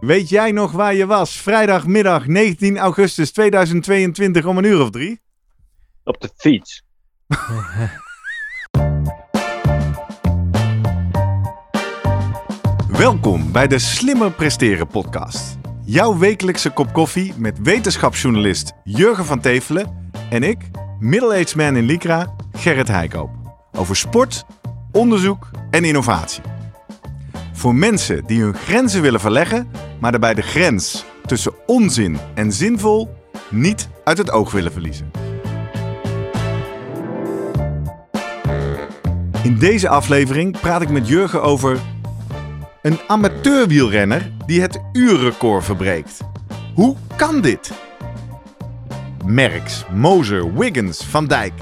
Weet jij nog waar je was? Vrijdagmiddag 19 augustus 2022 om een uur of drie? Op de fiets. Welkom bij de Slimmer Presteren podcast. Jouw wekelijkse kop koffie met wetenschapsjournalist Jurgen van Tevelen en ik, middle-aged man in Lycra, Gerrit Heikoop. Over sport, onderzoek en innovatie. Voor mensen die hun grenzen willen verleggen, maar daarbij de grens tussen onzin en zinvol niet uit het oog willen verliezen. In deze aflevering praat ik met Jurgen over een amateurwielrenner die het uurrecord verbreekt. Hoe kan dit? Merckx, Moser, Wiggins, Van Dijk.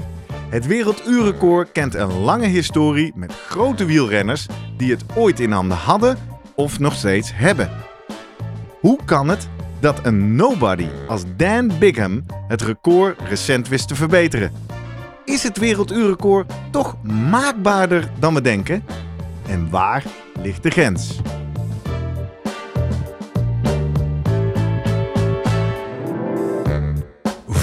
Het werelduurrecord kent een lange historie met grote wielrenners die het ooit in handen hadden of nog steeds hebben. Hoe kan het dat een nobody als Dan Bigham het record recent wist te verbeteren? Is het werelduurrecord toch maakbaarder dan we denken? En waar ligt de grens?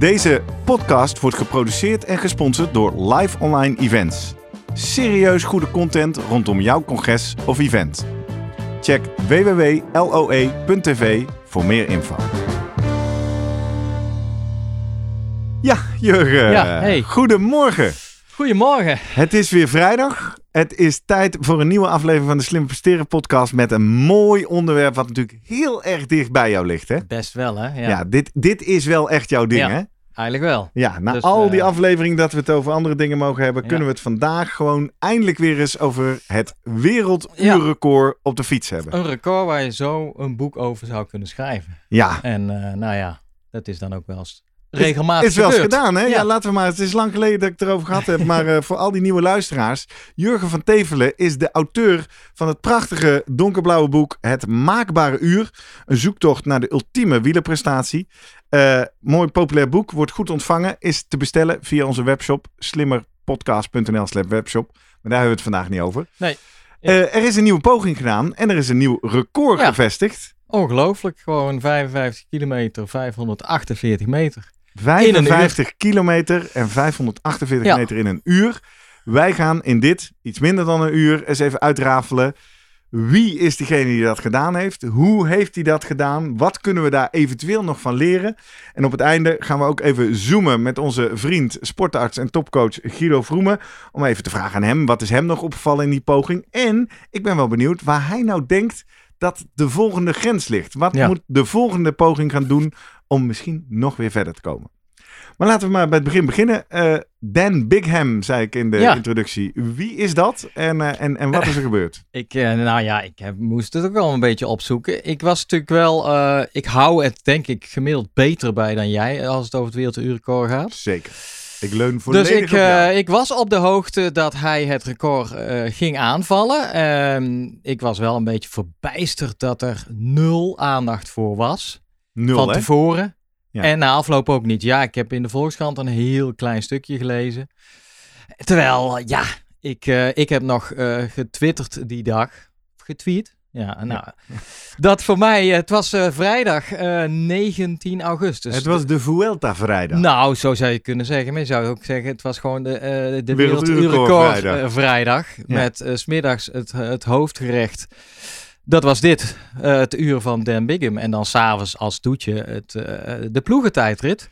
Deze podcast wordt geproduceerd en gesponsord door Live Online Events. Serieus goede content rondom jouw congres of event. Check www.loe.tv voor meer info. Ja, Jurgen. Ja, hey. Goedemorgen. Goedemorgen. Het is weer vrijdag. Het is tijd voor een nieuwe aflevering van de Slim Presteren podcast met een mooi onderwerp wat natuurlijk heel erg dicht bij jou ligt. Hè? Best wel, hè? Ja, Ja, dit, dit is wel echt jouw ding, Ja. hè? Eigenlijk wel. Ja, na Dus, al die eh, afleveringen dat we het over andere dingen mogen hebben, Ja. kunnen we het vandaag gewoon eindelijk weer eens over het werelduurrecord op de fiets hebben. Een record waar je zo een boek over zou kunnen schrijven. Ja, En eh, nou ja, dat is dan ook wel eens regelmatig is wel eens gebeurd. gedaan, hè? Ja. Ja. laten we maar. Het is lang geleden dat ik het erover gehad heb, maar eh, voor al die nieuwe luisteraars. Jurgen van Tevelen is de auteur van het prachtige donkerblauwe boek Het Maakbare Uur. Een zoektocht naar de ultieme wielerprestatie. Eh, mooi populair boek, wordt goed ontvangen. Is te bestellen via onze webshop slimmerpodcast.nl slash webshop. Maar daar hebben we het vandaag niet over. Nee. Eh, er is een nieuwe poging gedaan en er is een nieuw record Ja. gevestigd. Ongelooflijk. Gewoon 55 kilometer, 548 meter. 55 kilometer en 548 Ja. meter in een uur. Wij gaan in dit, iets minder dan een uur, eens even uitrafelen. Wie is degene die dat gedaan heeft? Hoe heeft hij dat gedaan? Wat kunnen we daar eventueel nog van leren? En op het einde gaan we ook even zoomen met onze vriend, sportarts en topcoach Guido Vroemen. Om even te vragen aan hem, wat is hem nog opgevallen in die poging? En ik ben wel benieuwd waar hij nou denkt dat de volgende grens ligt. Wat Ja. moet de volgende poging gaan doen om misschien nog weer verder te komen? Maar laten we maar bij het begin beginnen. Eh, Dan Bigham, zei ik in de Ja. introductie. Wie is dat en, eh, en, en wat is er gebeurd? Ik, eh, nou ja, ik heb, moest het ook wel een beetje opzoeken. Ik was natuurlijk wel, ik hou het denk ik gemiddeld beter bij dan jij als het over het werelduurrecord gaat. Zeker. Ik leun volledig Dus ik, op jou. ik was op de hoogte dat hij het record ging aanvallen. Ehm, ik was wel een beetje verbijsterd dat er nul aandacht voor was. Nul, van hè? tevoren. Ja. En na afloop ook niet. Ja, ik heb in de Volkskrant een heel klein stukje gelezen. Terwijl, ja, ik, eh, ik heb nog eh, getwitterd die dag. Getweet. Ja, nou, dat voor mij, eh, het was vrijdag eh, 19 augustus. het was de Vuelta vrijdag. Nou, zo zou je kunnen zeggen. Maar je zou ook zeggen, het was gewoon de, de Werelduurrecord vrijdag. vrijdag. Met eh, 's smiddags het, het hoofdgerecht. Dat was dit, eh, het uur van Dan Bigham. En dan s'avonds als toetje het, eh, de ploegentijdrit.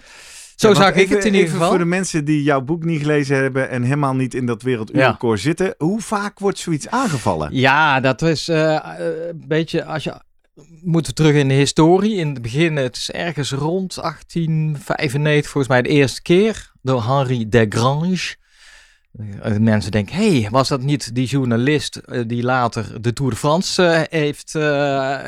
Zo Ja, zag ik het in ieder geval. voor de mensen die jouw boek niet gelezen hebben en helemaal niet in dat werelduurrecord zitten. Hoe vaak wordt zoiets aangevallen? Ja, dat is eh, een beetje als je. Moeten we terug in de historie. In het begin, het is ergens rond 1895, volgens mij de eerste keer. Door Henri Desgrange. Eh, Mensen denken, hé, hey, was dat niet die journalist eh, die later de Tour de France eh, heeft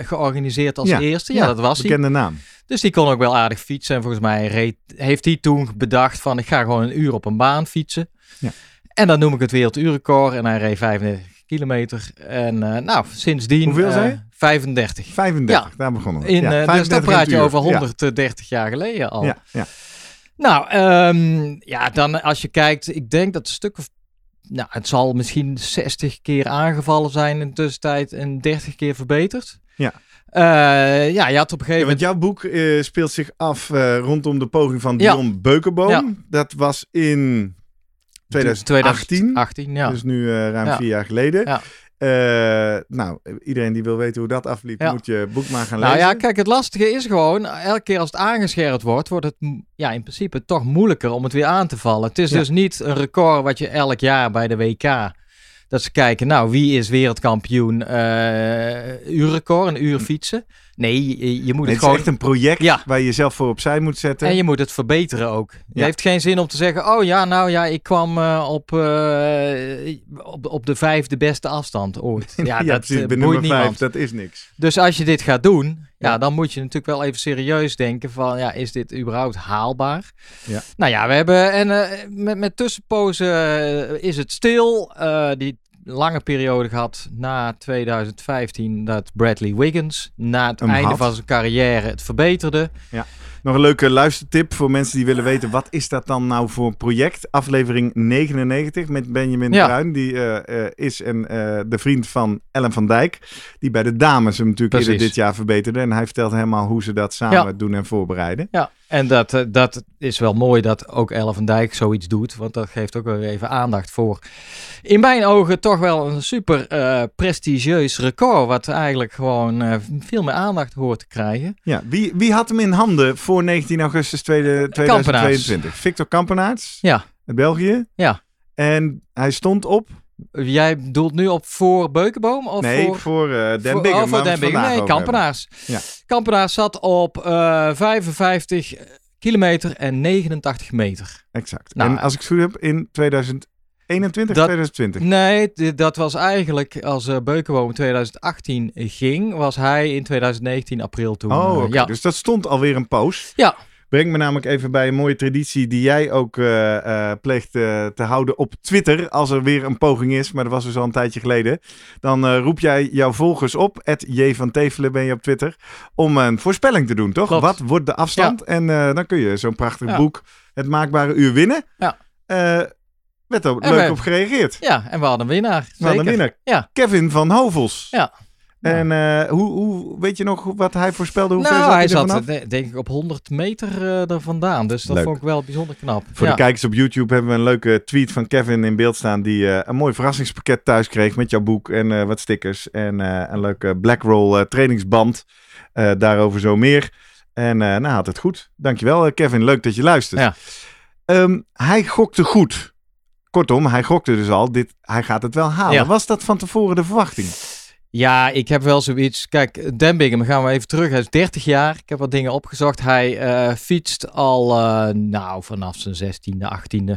georganiseerd als Ja, eerste? Ja, ja, dat was hij. Bekende naam. Dus die kon ook wel aardig fietsen. En volgens mij reed, heeft hij toen bedacht van ik ga gewoon een uur op een baan fietsen. Ja. En dan noem ik het werelduurrecord. En hij reed 35 kilometer. En nou, sindsdien... Hoeveel zei je? 35. 35, Ja. daar begonnen we. In, ja, dus dan 35 praat je over uur. Ja. 130 jaar geleden al. Ja, ja. Nou, ehm, ja, dan als je kijkt, ik denk dat een stuk of, nou, het zal misschien 60 keer aangevallen zijn in de tussentijd en 30 keer verbeterd. Ja. Eh, ja, je had op een Ja, gegeven want moment... jouw boek eh, speelt zich af eh, rondom de poging van Ja. Dion Beukenboom. Ja. Dat was in 2018. 2018, ja. Dus nu ruim vier jaar geleden. Eh, nou, iedereen die wil weten hoe dat afliep, Ja. moet je boek maar gaan Nou lezen. ja, kijk, het lastige is gewoon, elke keer als het aangescherpt wordt, wordt het ja, in principe toch moeilijker om het weer aan te vallen. Het is Ja. dus niet een record wat je elk jaar bij de WK, dat ze kijken, nou, wie is wereldkampioen eh uurrecord, een uur fietsen. Nee, je, je moet Nee, het het is gewoon... echt een project Ja. waar je jezelf voor opzij moet zetten. En je moet het verbeteren ook. Ja. heeft geen zin om te zeggen, oh ja, nou ja, ik kwam eh, op, eh, op, op de vijfde beste afstand ooit. Ja, Ja, dat precies. Bij nummer vijf, dat is niks. Dus als je dit gaat doen, ja, Ja. dan moet je natuurlijk wel even serieus denken van, ja, is dit überhaupt haalbaar? Ja. Nou ja, we hebben, en eh, met, met tussenpozen eh, is het stil. Eh, die lange periode gehad na 2015 dat Bradley Wiggins na het Hem einde had. van zijn carrière het verbeterde. Nog een leuke luistertip voor mensen die willen weten... wat is dat dan nou voor project? Aflevering 99 met Benjamin Ja. Bruin. Die eh, eh, is en, eh, de vriend van Ellen van Dijk. Die bij de dames hem natuurlijk eerder dit jaar verbeterde. En hij vertelt helemaal hoe ze dat samen Ja. doen en voorbereiden. Ja, en dat, eh, dat is wel mooi dat ook Ellen van Dijk zoiets doet, want dat geeft ook weer even aandacht voor. In mijn ogen toch wel een super eh, prestigieus record, wat eigenlijk gewoon eh, veel meer aandacht hoort te krijgen. Ja, wie, wie had hem in handen voor 19 augustus tweede- 2022? Victor Kampenaerts Ja. uit België. Ja. En hij stond op... Jij bedoelt nu op voor Beukenboom? Of nee, voor... voor, eh Dan voor- oh, voor vandaag Nee, Kampenaars. Ja. Kampenaars zat op eh 55 kilometer en 89 meter. Exact. Nou, en als ik het goed heb, in 2021, Dat- 2020. Nee, dat was eigenlijk als eh Beukenboom in 2018 ging, was hij in 2019 april toen. Oh, ja. dus dat stond alweer een poos. Ja. Brengt me namelijk even bij een mooie traditie die jij ook eh, pleegt eh, te houden op Twitter. Als er weer een poging is, maar dat was dus al een tijdje geleden. Dan roep jij jouw volgers op, J van Tevelen ben je op Twitter, om een voorspelling te doen, toch? Klopt. Wat wordt de afstand? En dan kun je zo'n prachtig Ja. boek, Het Maakbare Uur, winnen. Ja. Werd er leuk we- op gereageerd. Ja, en we hadden een winnaar. We hadden een winnaar. Ja. Kevin van Hovels. Ja. En eh, hoe, hoe, weet je nog wat hij voorspelde? Hoe ver nou, zat hij hij er zat vanaf? eh, denk ik op 100 meter eh er vandaan. Dus dat Leuk. vond ik wel bijzonder knap. Voor ja. de kijkers op YouTube hebben we een leuke tweet van Kevin in beeld staan. Die eh, een mooi verrassingspakket thuis kreeg met jouw boek en eh, wat stickers. En eh, een leuke Blackroll eh, trainingsband. Eh, daarover zo meer. En eh nou had het goed. Dankjewel Kevin, leuk dat je luistert. Ja. Ehm, hij gokte goed. Kortom, hij gokte dus al, dit, hij gaat het wel halen. Ja. Was dat van tevoren de verwachting? Ja, ik heb wel zoiets. Kijk, Dan Bigham, gaan we even terug. Hij is 30 jaar. Ik heb wat dingen opgezocht. Hij eh, fietst al, eh, nou, vanaf zijn 16e, 18e.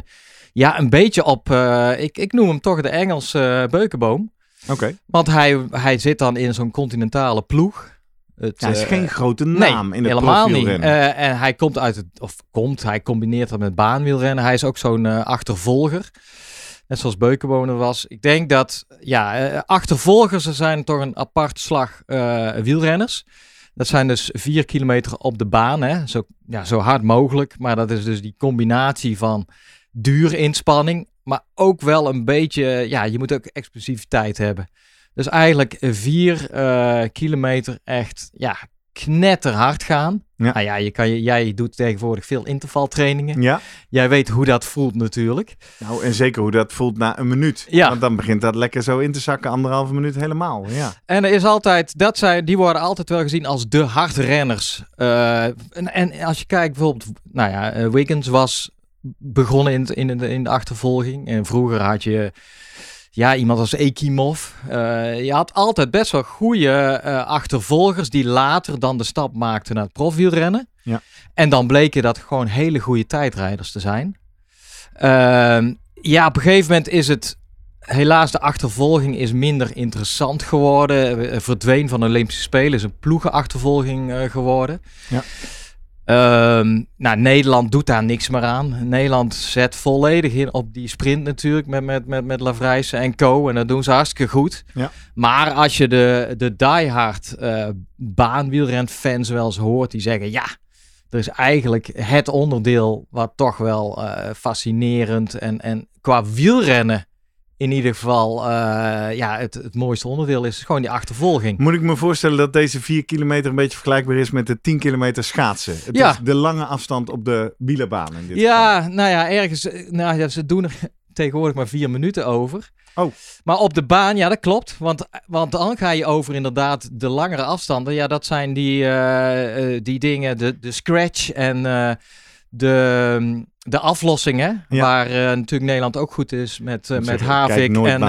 Ja, een beetje op, eh, ik, ik noem hem toch de Engelse beukenboom. Oké. Want hij, hij zit dan in zo'n continentale ploeg. Het, Hij is geen grote Nee, naam in het helemaal niet. en hij komt uit het, of komt, hij combineert dat met baanwielrennen. Hij is ook zo'n eh, achtervolger. Net zoals Beukenwoner was. Ik denk dat, ja, eh, achtervolgers zijn toch een apart slag eh, wielrenners. Dat zijn dus vier kilometer op de baan, hè? Zo, ja, zo hard mogelijk. Maar dat is dus die combinatie van dure inspanning, maar ook wel een beetje, ja, je moet ook explosiviteit hebben. Dus eigenlijk vier eh, kilometer echt, ja, knetterhard gaan. Ja. Nou ja, je kan, je- jij doet tegenwoordig veel intervaltrainingen. Ja, Jij weet hoe dat voelt natuurlijk. nou en zeker hoe dat voelt na een minuut. Ja. Want dan begint dat lekker zo in te zakken, anderhalve minuut helemaal. Ja. En er is altijd, dat zijn, die worden altijd wel gezien als de hardrenners. Eh en, en als je kijkt bijvoorbeeld, nou ja, eh, Wiggins was begonnen in, in, de, in de achtervolging. En vroeger had je, ja, iemand als Ekimov. Eh, je had altijd best wel goede eh, achtervolgers die later dan de stap maakten naar het profielrennen. Ja. En dan bleken dat gewoon hele goede tijdrijders te zijn. Ehm, ja, op een gegeven moment is het helaas de achtervolging is minder interessant geworden. Eh, verdween van de Olympische Spelen is een ploegenachtervolging geworden. Ja. Ehm, nou, Nederland doet daar niks meer aan. Nederland zet volledig in op die sprint natuurlijk met, met, met, met Lavrijsen en co. En dat doen ze hartstikke goed. Ja. Maar als je de, de diehard uh, baanwielrenfans wel eens hoort, die zeggen ja, er is eigenlijk het onderdeel wat toch wel uh, fascinerend en, en qua wielrennen in ieder geval uh, ja, het, het mooiste onderdeel is gewoon die achtervolging. Moet ik me voorstellen dat deze 4 kilometer een beetje vergelijkbaar is met de 10 kilometer schaatsen? Het Ja. is de lange afstand op de wielerbaan in dit Ja, nou ja, ergens. eh, Nou ja, ze doen er tegenwoordig maar vier minuten over. Oh. Maar op de baan, ja, dat klopt. Want, want dan ga je over inderdaad de langere afstanden. Ja, dat zijn die, eh, eh, die dingen, de, de scratch en eh, de, de aflossingen. Ja. Waar eh, natuurlijk Nederland ook goed is met, eh, Ik met Havik nooit en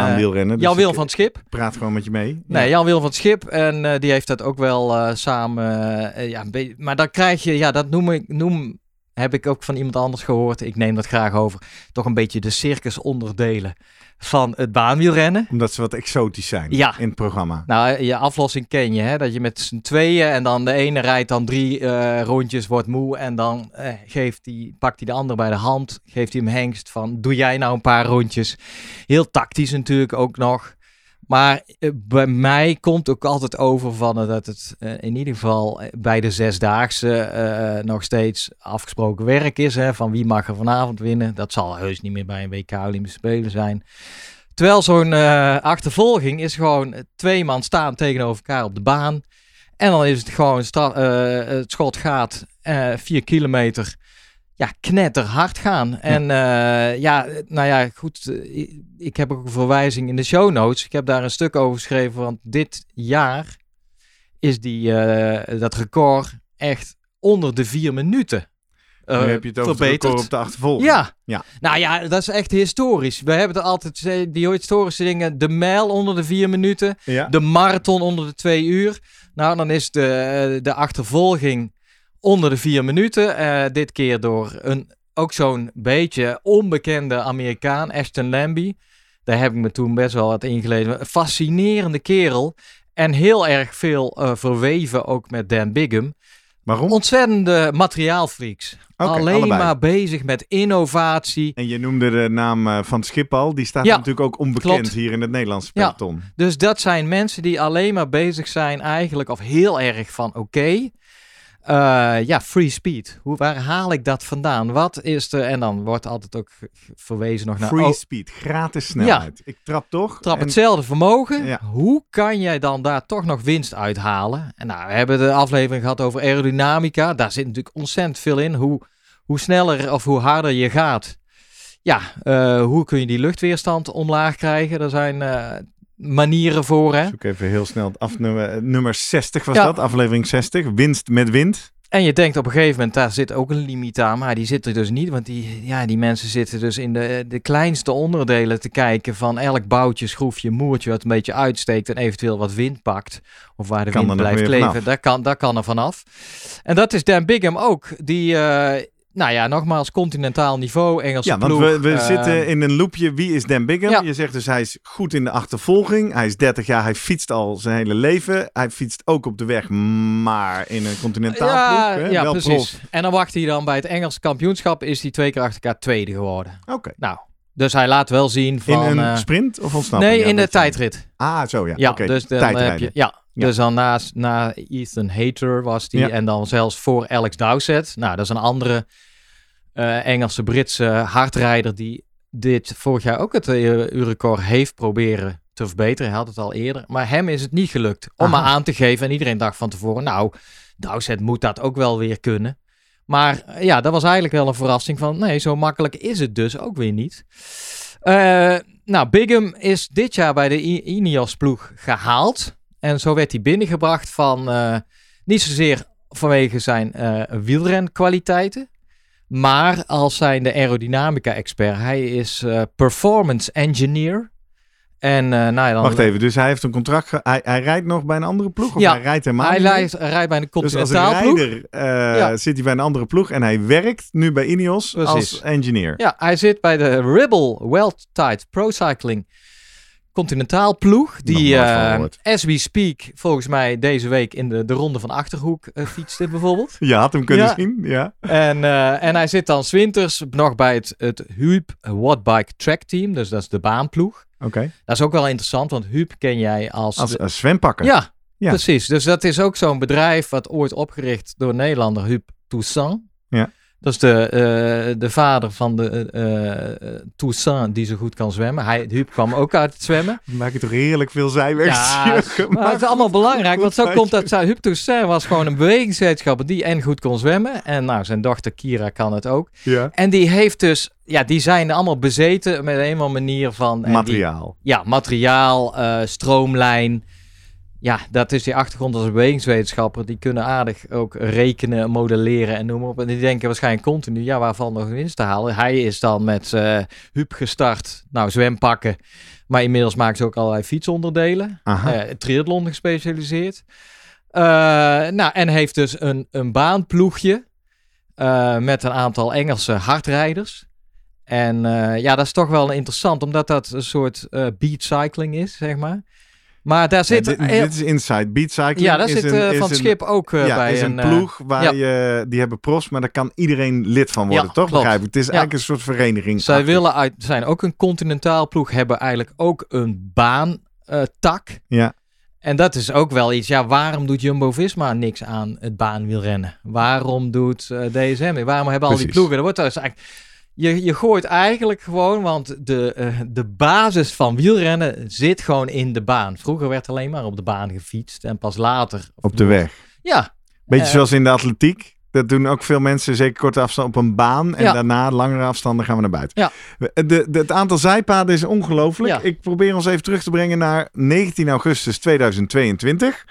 dus Jan ik van het Schip. praat gewoon met je mee. Nee, Jan Willem van het Schip. En die heeft dat ook wel samen. ja, maar dan krijg je, ja, dat noem ik, noem, heb ik ook van iemand anders gehoord. Ik neem dat graag over. Toch een beetje de circusonderdelen van het baanwielrennen. Omdat ze wat exotisch zijn Ja. in het programma. Nou, je aflossing ken je, hè? Dat je met z'n tweeën en dan de ene rijdt dan drie eh, rondjes, wordt moe en dan eh, geeft die, pakt hij de ander bij de hand, geeft hij hem hengst van doe jij nou een paar rondjes. Heel tactisch natuurlijk ook nog. Maar eh, bij mij komt ook altijd over van dat het eh, in ieder geval eh, bij de zesdaagse nog steeds afgesproken werk is. Hè, van wie mag er vanavond winnen. Dat zal heus niet meer bij een WK Olympische Spelen zijn. Terwijl zo'n achtervolging is gewoon twee man staan tegenover elkaar op de baan. En dan is het gewoon, het schot gaat vier kilometer, ja, knetterhard gaan. En eh, ja, nou ja, goed, eh, ik- heb ook een verwijzing in de show notes. Ik heb daar een stuk over geschreven, want dit jaar is die, eh, dat record echt onder de vier minuten nu heb je het over het verbeterd. record op de achtervolging. Ja. Ja. nou ja, dat is echt historisch. We hebben er altijd die historische dingen, de mijl onder de vier minuten, Ja. de marathon onder de twee uur. Nou, dan is de, de achtervolging onder de vier minuten. eh, dit keer door een ook zo'n beetje onbekende Amerikaan, Ashton Lambie. Daar heb ik me toen best wel wat ingelezen. Een fascinerende kerel. En heel erg veel eh, verweven ook met Dan Bigham. Waarom? Ontzettende materiaalfreaks. Alleen allebei. maar bezig met innovatie. En je noemde de naam eh, van Schiphol. Die staat Ja, natuurlijk ook onbekend klopt. hier in het Nederlandse Ja. peloton. Dus dat zijn mensen die alleen maar bezig zijn eigenlijk, of heel erg van oké, eh, ja, free speed. Hoe, waar haal ik dat vandaan? Wat is de, en dan wordt altijd ook verwezen nog naar, Free oh, speed, gratis snelheid. Ik trap toch. trap en- hetzelfde vermogen. Ja. Hoe kan jij dan daar toch nog winst uithalen? En nou, we hebben de aflevering gehad over aerodynamica. Daar zit natuurlijk ontzettend veel in. Hoe, hoe sneller of hoe harder je gaat. Ja, eh, hoe kun je die luchtweerstand omlaag krijgen? Er zijn eh, manieren voor, hè? Zoek even heel snel afnummer. eh, Nummer 60 was Ja. dat, aflevering 60. Winst met wind. En je denkt op een gegeven moment, daar zit ook een limiet aan, maar die zit er dus niet. Want die, ja, die mensen zitten dus in de, de kleinste onderdelen te kijken van elk boutje, schroefje, moertje wat een beetje uitsteekt en eventueel wat wind pakt. Of waar de Kan wind blijft kleven. Daar kan, daar kan er vanaf. En dat is Dan Bigham ook. Die, eh, nou ja, nogmaals, continentaal niveau, Engelse Ja, want ploeg. we, we eh, zitten in een loopje. Wie is Dan Bigham? Ja. Je zegt dus hij is goed in de achtervolging. Hij is 30 jaar, hij fietst al zijn hele leven. Hij fietst ook op de weg, maar in een continentaal ja, ploeg. Hè? ja Wel precies. En dan wacht hij dan bij het Engelse kampioenschap, is hij twee keer achter elkaar tweede geworden. Oké. Nou, dus hij laat wel zien In van... een eh, sprint of ontsnapping? nee, in de tijdrit. Ah, zo ja. Ja, Oké, dus dan heb tijdrijden. je, ja, Ja. dus dan naast na Ethan Hater was die Ja. en dan zelfs voor Alex Dowsett. Nou, dat is een andere eh, Engelse Britse hardrijder die dit vorig jaar ook het uh, uurrecord heeft proberen te verbeteren. Hij had het al eerder, maar hem is het niet gelukt om Aha. maar aan te geven. En iedereen dacht van tevoren, nou, Dowsett moet dat ook wel weer kunnen. Maar eh, ja, dat was eigenlijk wel een verrassing van, nee, zo makkelijk is het dus ook weer niet. Eh, nou, Bigham is dit jaar bij de I- Ineos-ploeg gehaald. En zo werd hij binnengebracht van, eh, niet zozeer vanwege zijn eh wielrenkwaliteiten, maar als zijn de aerodynamica-expert. Hij is eh, performance engineer. En nou ja, dan, Wacht even, dus hij heeft een contract. ge- Hij, hij rijdt nog bij een andere ploeg? Of Ja, hij rijdt helemaal hij rijdt, rijdt bij een Dus als continentaal ploeg. rijder eh, Ja. zit hij bij een andere ploeg en hij werkt nu bij Ineos Precies. als engineer. Ja, hij zit bij de Ribble World Tide Pro Cycling Continentaal ploeg. Die eh, gehoord. as we speak volgens mij deze week in de, de ronde van Achterhoek eh, fietste bijvoorbeeld. Je had hem kunnen Ja. zien, ja. En, eh, en hij zit dan 's winters nog bij het, het Huub Wattbike Track Team. Dus dat is de baanploeg. Oké. Dat is ook wel interessant, want Huub ken jij als... Als de- zwempakker. ja, Ja. precies. Dus dat is ook zo'n bedrijf wat ooit opgericht door Nederlander, Huub Toussaint. Dat is de, eh, de vader van de eh, eh, Toussaint die zo goed kan zwemmen. Hij, Huub kwam ook uit het zwemmen. Maak je toch heerlijk veel zijwegs. Ja, maar het is allemaal belangrijk, want zo komt dat Huub Toussaint was gewoon een bewegingswetenschapper die en goed kon zwemmen. En nou, zijn dochter Kira kan het ook. Ja. En die heeft dus, ja, die zijn allemaal bezeten met een of andere manier van... die- Materiaal. ja, materiaal, stroomlijn. Ja, dat is die achtergrond als bewegingswetenschapper. Die kunnen aardig ook rekenen, modelleren en noem maar op. En die denken waarschijnlijk continu, ja, waar valt nog winst te halen? Hij is dan met Huub gestart, nou, zwempakken. Maar inmiddels maken ze ook allerlei fietsonderdelen. Eh triathlon gespecialiseerd. Eh, nou, en heeft dus een, een baanploegje met een aantal Engelse hardrijders. En ja, dat is toch wel interessant, omdat dat een soort beat cycling is, zeg maar. Maar daar Ja, zit... dit, is Inside Beat Cycling. ja, daar is zit een- eh, is van het schip ook eh, ja, bij is een, een... eh, ploeg waar je, die hebben profs, maar daar kan iedereen lid van worden, toch? klopt. Begrijp ik. Het is eigenlijk een soort vereniging. zij willen uit, zijn ook een continentaal ploeg, hebben eigenlijk ook een baantak. Ja. En dat is ook wel iets, ja, waarom doet Jumbo-Visma niks aan het baanwielrennen? Waarom doet eh, DSM? Waarom hebben al die ploegen? Dat wordt dus eigenlijk, je, je gooit eigenlijk gewoon, want de, eh, de basis van wielrennen zit gewoon in de baan. Vroeger werd alleen maar op de baan gefietst en pas later... Op de weg. Ja, Beetje Eh, zoals in de atletiek. Dat doen ook veel mensen, zeker korte afstand op een baan. En Ja. daarna langere afstanden gaan we naar buiten. Ja. We- De, de, het aantal zijpaden is ongelooflijk. Ja. Ik probeer ons even terug te brengen naar 19 augustus 2022.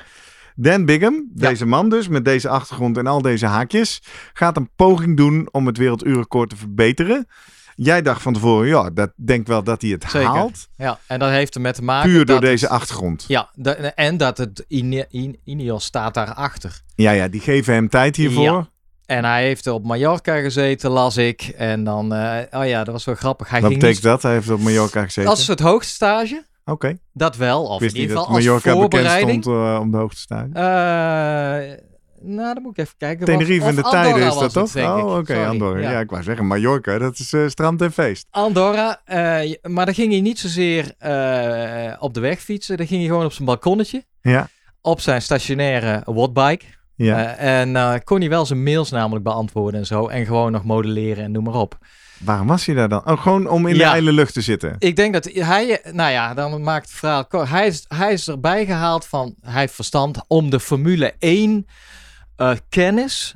Dan Bigham, Ja. deze man dus, met deze achtergrond en al deze haakjes, gaat een poging doen om het werelduurrecord te verbeteren. Jij dacht van tevoren, ja, dat denk wel dat hij het Zeker. haalt. ja, en dat heeft er met te maken... Puur door dat het- deze achtergrond. Ja, de- en dat het Ine- In- Ineos staat daarachter. Ja, ja, die geven hem tijd hiervoor. Ja. En hij heeft op Mallorca gezeten, las ik. En dan, eh, oh ja, dat was wel grappig. Hij Wat ging betekent niet, dat? Hij heeft op Mallorca gezeten. als het hoogste stage, Oké. dat wel. Of in ieder geval als voorbereiding. stond eh, om de hoogte te staan. Eh, nou, dan moet ik even kijken. Tenerife in de Andorra tijden is dat toch? oh, oké, Andorra. Ja. ja. ik wou zeggen, Mallorca, dat is eh, strand en feest. Andorra, maar dan ging hij niet zozeer op de weg fietsen. Dan ging hij gewoon op zijn balkonnetje. Ja, Op zijn stationaire wattbike. ja. En kon hij wel zijn mails namelijk beantwoorden en zo. En gewoon nog modelleren en noem maar op. Waarom was hij daar dan? Oh, gewoon om in Ja. de ijle lucht te zitten. Ik denk dat hij, nou ja, dan maakt het verhaal kort. Hij is, hij is erbij gehaald van, hij heeft verstand om de Formule 1 eh, kennis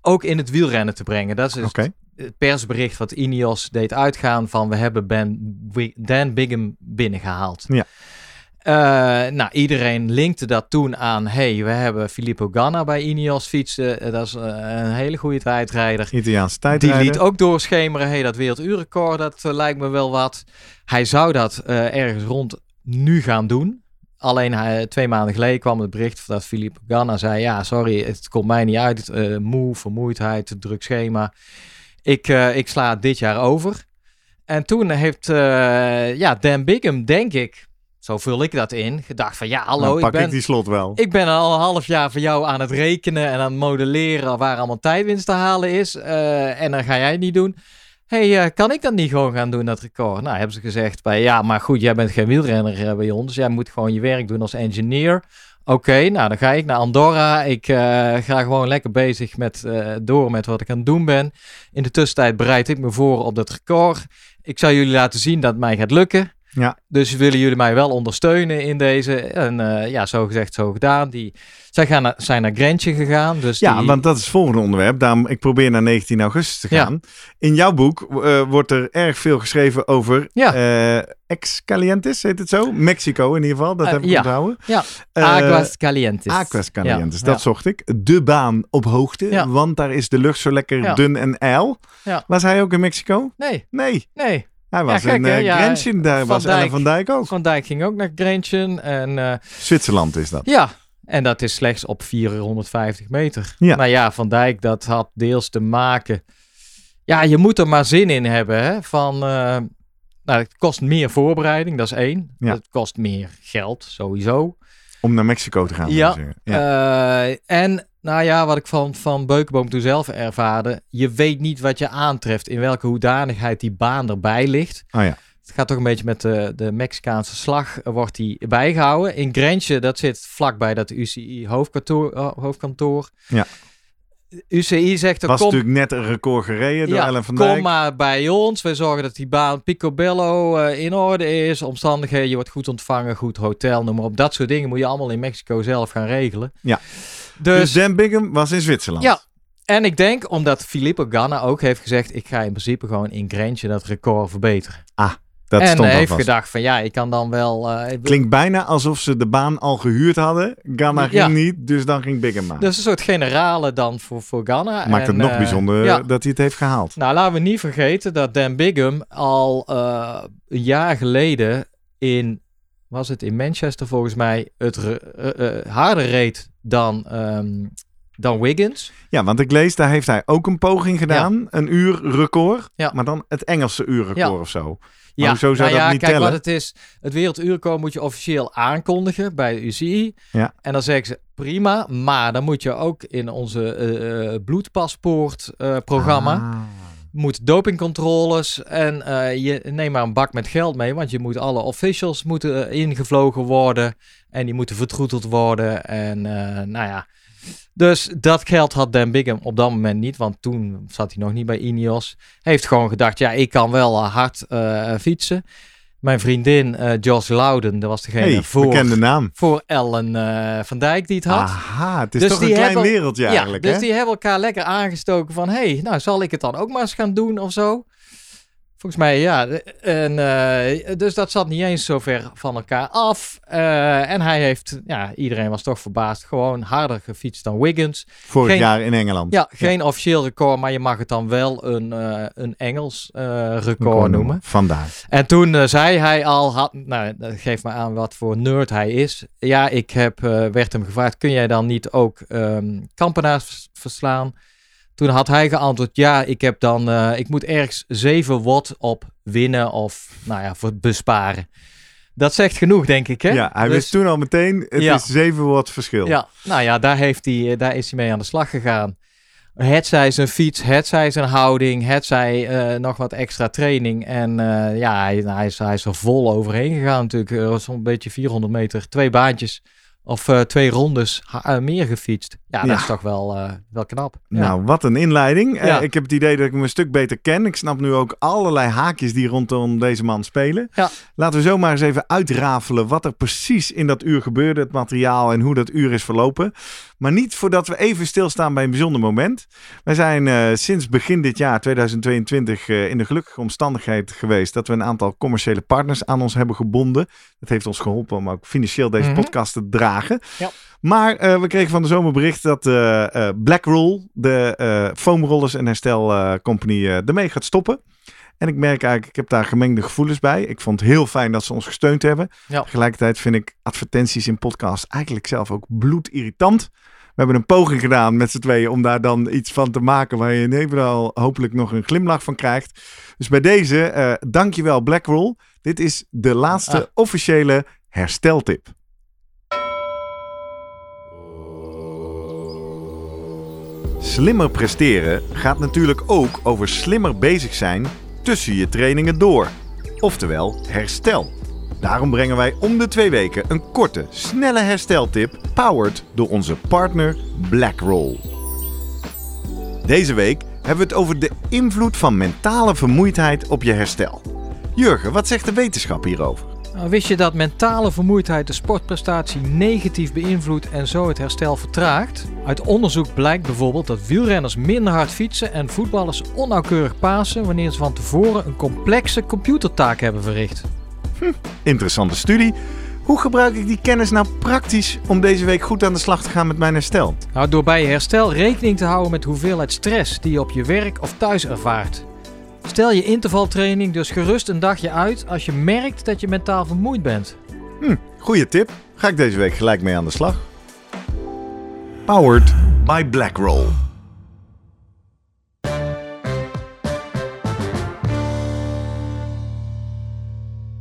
ook in het wielrennen te brengen. Dat is het persbericht wat Ineos deed uitgaan van, we hebben ben, Dan Bigham binnengehaald. Ja. Eh, nou, iedereen linkte dat toen aan, hey, we hebben Filippo Ganna bij Ineos fietsen. Eh, dat is eh, een hele goede tijdrijder. Italiaanse Die tijdrijder. liet ook doorschemeren, hey, dat werelduurrecord, dat lijkt me wel wat. Hij zou dat ergens rond nu gaan doen. Alleen hij, twee maanden geleden kwam het bericht dat Philippe Ganna zei, ja, sorry, het komt mij niet uit. moe, vermoeidheid, druk schema. Ik, ik sla dit jaar over. En toen heeft ja, Dan Bigham, denk ik, zo vul ik dat in, gedacht van, ja, hallo, Dan ik pak ben... ik die slot wel. Ik ben al een half jaar voor jou aan het rekenen en aan het modelleren waar allemaal tijdwinst te halen is. eh, en dan ga jij het niet doen. hey, eh, kan ik dat niet gewoon gaan doen, dat record? Nou, hebben ze gezegd bij, ja, maar goed, jij bent geen wielrenner eh, bij ons. Jij moet gewoon je werk doen als engineer. Oké, nou, dan ga ik naar Andorra. Ik ga gewoon lekker bezig met, door met wat ik aan het doen ben. In de tussentijd bereid ik me voor op dat record. Ik zal jullie laten zien dat het mij gaat lukken. Ja. Dus willen jullie mij wel ondersteunen in deze? En eh, ja, zo gezegd, zo gedaan. Die, zij gaan naar, zijn naar Grentje gegaan. Dus Ja, die, want dat is het volgende onderwerp. Daarom, ik probeer naar 19 augustus te Ja. gaan. In jouw boek eh, wordt er erg veel geschreven over Ja. eh, Excalientes, heet het zo? Mexico in ieder geval, dat heb ik ja. onthouden. Ja, Aguas Calientes. Aquas Calientes, dat zocht ik. De baan op hoogte, want daar is de lucht zo lekker dun en ijl. Ja. Was hij ook in Mexico? Nee, Nee, nee. Hij was gek, in uh, Ja, Grenchen, daar was Dijk. Ellen van Dijk ook. Van Dijk ging ook naar Grentje. En eh, Zwitserland is dat. ja, en dat is slechts op 450 meter. Ja. Maar ja, Van Dijk, dat had deels te maken... Ja, je moet er maar zin in hebben, hè. Van, eh, Nou, het kost meer voorbereiding, dat is één. Ja. Het kost meer geld, sowieso. Om naar Mexico te gaan. Ja, ja. Eh, en nou ja, wat ik van, van Beukenboom toen zelf ervaarde. Je weet niet wat je aantreft, in welke hoedanigheid die baan erbij ligt. Oh ja. Het gaat toch een beetje met de, de Mexicaanse slag, eh, wordt die bijgehouden. In Grensje, dat zit vlakbij dat UCI hoofdkantoor. eh, hoofdkantoor. Ja. UCI zegt, er Was kom, natuurlijk net een record gereden door ja, Ellen van kom Dijk. maar bij ons. Wij zorgen dat die baan picobello eh, in orde is. Omstandigheden, je wordt goed ontvangen, goed hotel, noem maar op. Dat soort dingen moet je allemaal in Mexico zelf gaan regelen. Ja. Dus, Dus Dan Bigham was in Zwitserland. ja. En ik denk, omdat Filippo Ganna ook heeft gezegd, ik ga in principe gewoon in Grensje dat record verbeteren. dat en stond hij al heeft vast. gedacht van ja, ik kan dan wel... eh, Klinkt bijna alsof ze de baan al gehuurd hadden. Ganna ging niet, dus dan ging Bigham maar. Dus een soort generale dan voor, voor Ghana. Maakt het En, nog eh, bijzonder ja. dat hij het heeft gehaald. Nou, laten we niet vergeten dat Dan Bigham al eh, een jaar geleden in, was het in Manchester volgens mij, het harder reed dan, ehm, dan Wiggins. Ja, want ik lees, daar heeft hij ook een poging gedaan. Een uur record. Ja. Maar dan het Engelse uurrecord Ja. of zo. Ja, hoezo zou nou dat ja, niet kijk tellen? wat het is. Het werelduurrecord moet je officieel aankondigen bij de UCI. Ja. En dan zeggen ze prima, maar dan moet je ook in onze eh, eh, bloedpaspoort eh, programma Ah. Moet dopingcontroles en eh, je neemt maar een bak met geld mee, want je moet alle officials moeten eh, ingevlogen worden en die moeten vertroeteld worden en eh, nou ja. Dus dat geld had Dan Bigham op dat moment niet, want toen zat hij nog niet bij Ineos. Heeft gewoon gedacht, ja, ik kan wel hard fietsen. Mijn vriendin eh Josh Loudon, dat was degene Hey, voor, bekende naam. voor Ellen eh, van Dijk die het had. Aha, het is Dus toch een klein hebben- wereldje Ja, eigenlijk, dus hè? die hebben elkaar lekker aangestoken van... hey, nou zal ik het dan ook maar eens gaan doen of zo? Volgens mij ja. En, eh, dus dat zat niet eens zo ver van elkaar af. Eh, en hij heeft, ja, iedereen was toch verbaasd, gewoon harder gefietst dan Wiggins. Vorig geen- jaar in Engeland. Ja, geen officieel record, maar je mag het dan wel een, eh, een Engels eh, record noemen. Vandaar. En toen zei hij al, had, nou, dat geeft me aan wat voor nerd hij is. Ja, ik heb, werd hem gevraagd, kun jij dan niet ook ehm kampenaars vers- verslaan? Toen had hij geantwoord, ja, ik heb dan, eh, ik moet ergens 7 watt op winnen of, nou ja, voor besparen. Dat zegt genoeg, denk ik, hè? Ja, hij Dus- wist toen al meteen, het Ja. is 7 watt verschil. Ja, nou ja, daar, heeft hij, eh, daar is hij mee aan de slag gegaan. Het zij zijn fiets, het zij zijn houding, het zij eh, nog wat extra training. En ja, hij, hij, is, hij is er vol overheen gegaan natuurlijk. Er was Zo'n beetje 400 meter, twee baantjes of eh, twee rondes eh, meer gefietst. Ja, dat Ja. is toch wel, eh, wel knap. Ja. Nou, wat een inleiding. Ja. ik heb het idee dat ik hem een stuk beter ken. Ik snap nu ook allerlei haakjes die rondom deze man spelen. Ja. Laten we zomaar eens even uitrafelen wat er precies in dat uur gebeurde, het materiaal en hoe dat uur is verlopen. Maar niet voordat we even stilstaan bij een bijzonder moment. Wij zijn eh, sinds begin dit jaar, 2022, eh, in de gelukkige omstandigheid geweest dat we een aantal commerciële partners aan ons hebben gebonden. Dat heeft ons geholpen om ook financieel deze Mhm. podcast te dragen. Ja. Maar eh, we kregen van de zomer bericht dat Blackroll, de foamrollers en herstel company, eh, ermee gaat stoppen. En ik merk eigenlijk, ik heb daar gemengde gevoelens bij. Ik vond het heel fijn dat ze ons gesteund hebben. Ja. Tegelijkertijd vind ik advertenties in podcasts eigenlijk zelf ook bloedirritant. We hebben een poging gedaan met z'n tweeën om daar dan iets van te maken waar je in ieder geval hopelijk nog een glimlach van krijgt. Dus bij deze, eh dankjewel Blackroll. Dit is de laatste Ah. officiële hersteltip. Slimmer presteren gaat natuurlijk ook over slimmer bezig zijn tussen je trainingen door. Oftewel herstel. Daarom brengen wij om de twee weken een korte, snelle hersteltip powered door onze partner Blackroll. Deze week hebben we het over de invloed van mentale vermoeidheid op je herstel. Jurgen, wat zegt de wetenschap hierover? Nou, wist je dat mentale vermoeidheid de sportprestatie negatief beïnvloedt en zo het herstel vertraagt? Uit onderzoek blijkt bijvoorbeeld dat wielrenners minder hard fietsen en voetballers onnauwkeurig pasen wanneer ze van tevoren een complexe computertaak hebben verricht. Interessante studie. Hoe gebruik ik die kennis nou praktisch om deze week goed aan de slag te gaan met mijn herstel? Nou, door bij je herstel rekening te houden met hoeveelheid stress die je op je werk of thuis ervaart. Stel je intervaltraining dus gerust een dagje uit als je merkt dat je mentaal vermoeid bent. Hm, goeie tip. Ga ik deze week gelijk mee aan de slag. Powered by Blackroll.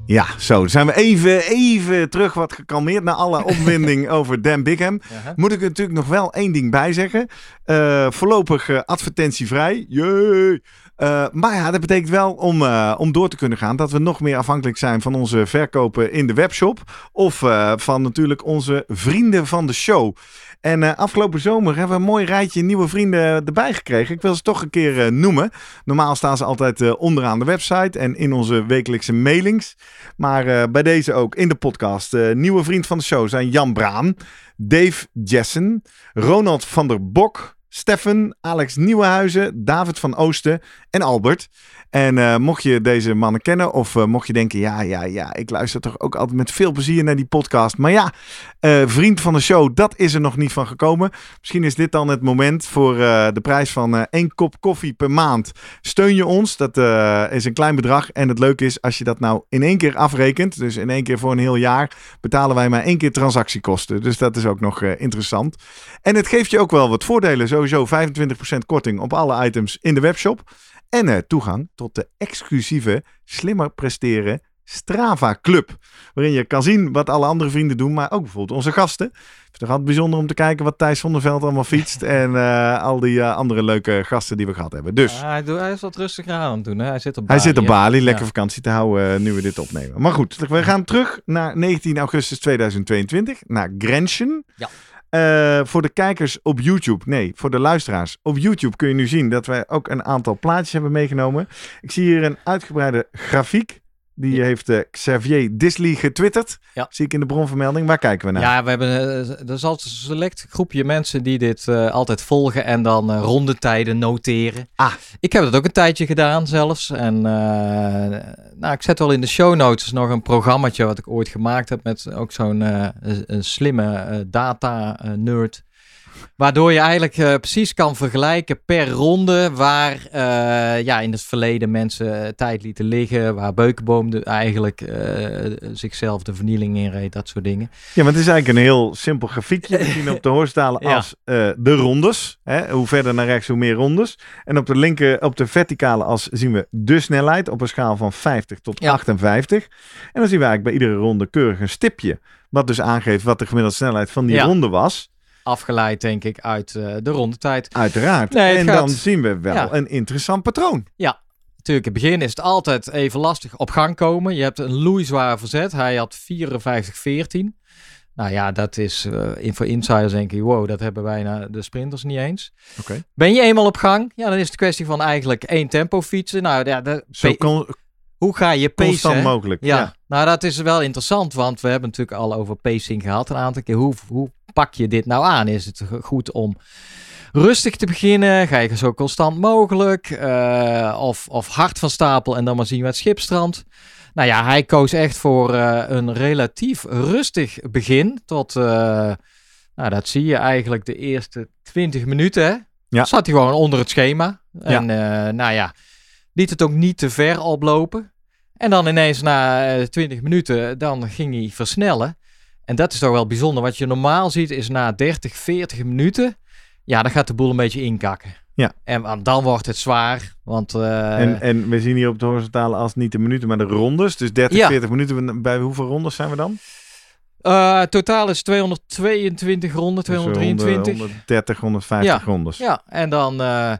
Ja, zo. Zijn we even, even terug wat gekalmeerd na alle opwinding over Dan Bigham. Ja, Moet ik er natuurlijk nog wel één ding bij zeggen. Eh, voorlopig eh, advertentievrij. Jee. Eh, maar ja, dat betekent wel om, eh, om door te kunnen gaan dat we nog meer afhankelijk zijn van onze verkopen in de webshop. Of eh, van natuurlijk onze vrienden van de show. En afgelopen zomer hebben we een mooi rijtje nieuwe vrienden erbij gekregen. Ik wil ze toch een keer noemen. Normaal staan ze altijd onderaan de website en in onze wekelijkse mailings. Maar bij deze ook in de podcast. Nieuwe vriend van de show zijn Jan Braan, Dave Jessen, Ronald van der Bok, Steffen, Alex Nieuwenhuizen, David van Oosten en Albert. En eh, mocht je deze mannen kennen of eh, mocht je denken, ja, ja, ja, ik luister toch ook altijd met veel plezier naar die podcast. Maar ja, eh, vriend van de show, dat is er nog niet van gekomen. Misschien is dit dan het moment voor de prijs van één kop koffie per maand. Steun je ons, dat is een klein bedrag. En het leuke is, als je dat nou in één keer afrekent, dus in één keer voor een heel jaar, betalen wij maar één keer transactiekosten. Dus dat is ook nog interessant. En het geeft je ook wel wat voordelen. Sowieso 25% korting op alle items in de webshop. En eh, toegang tot de exclusieve Slimmer Presteren Strava Club. Waarin je kan zien wat alle andere vrienden doen, maar ook bijvoorbeeld onze gasten. Het is toch altijd bijzonder om te kijken wat Thijs Zonneveld allemaal fietst. en eh, al die eh, andere leuke gasten die we gehad hebben. Dus hij, doet, hij is wat rustiger aan het doen. Hè? Hij zit op hij Bali, zit op lekker vakantie te houden nu we dit opnemen. Maar goed, we gaan terug naar 19 augustus 2022, naar Grenchen. Ja. Eh, voor de kijkers op YouTube, nee, voor de luisteraars. Op YouTube kun je nu zien dat wij ook een aantal plaatjes hebben meegenomen. Ik zie hier een uitgebreide grafiek. Die Ja. heeft eh, Xavier Disley getwitterd. Ja. Zie ik in de bronvermelding. Waar kijken we naar? Ja, we hebben, eh, er is altijd een select groepje mensen die dit eh, altijd volgen en dan eh, rondetijden noteren. Ah. Ik heb dat ook een tijdje gedaan zelfs. En eh, nou, ik zet wel in de show notes nog een programmaatje wat ik ooit gemaakt heb met ook zo'n eh, een- slimme eh, data eh, nerd. Waardoor je eigenlijk eh, precies kan vergelijken per ronde waar eh, ja, in het verleden mensen tijd lieten liggen. Waar Beukenboom de, eigenlijk eh, zichzelf de vernieling in reed, dat soort dingen. Ja, want het is eigenlijk een heel simpel grafiekje. We zien op de horizontale Ja. as de rondes. Hè? Hoe verder naar rechts, hoe meer rondes. En op de linker, op de verticale as zien we de snelheid op een schaal van 50 tot Ja. 58. En dan zien we eigenlijk bij iedere ronde keurig een stipje. Wat dus aangeeft wat de gemiddelde snelheid van die Ja. ronde was. Afgeleid, denk ik, uit eh, de rondetijd. Uiteraard. Nee, en gaat- dan zien we wel Ja. een interessant patroon. Natuurlijk, in het begin is het altijd even lastig op gang komen. Je hebt een loeizwaar verzet. Hij had 54-14. Nou ja, dat is in, voor insiders denk ik, wow, dat hebben bijna de sprinters niet eens. Oké. Ben je eenmaal op gang? Ja, dan is het kwestie van eigenlijk één tempo fietsen. Nou ja, de, Zo hoe ga je pacen? constant mogelijk. Ja. Ja. nou dat is wel interessant, want we hebben natuurlijk al over pacing gehad een aantal keer. Hoe, hoe pak je dit nou aan? Is het goed om rustig te beginnen? Ga je zo constant mogelijk? Eh, of, of hard van stapel en dan maar zien we het schipstrand? Nou ja, hij koos echt voor eh, een relatief rustig begin. Tot, eh, nou dat zie je eigenlijk de eerste 20 minuten. Hè? Ja. Zat hij gewoon onder het schema. En eh, nou ja, liet het ook niet te ver oplopen. En dan ineens na eh, 20 minuten, dan ging hij versnellen. En dat is toch wel bijzonder. Wat je normaal ziet is na 30, 40 minuten, ja, dan gaat de boel een beetje inkakken. Ja. En dan wordt het zwaar, want... eh, En, en we zien hier op de horizontale as niet de minuten, maar de rondes. Dus 30, Ja. 40 minuten. Bij hoeveel rondes zijn we dan? eh, totaal is 222 ronden, Dus, eh, 223. 100, 130, 150 rondes. Ja, en dan, eh,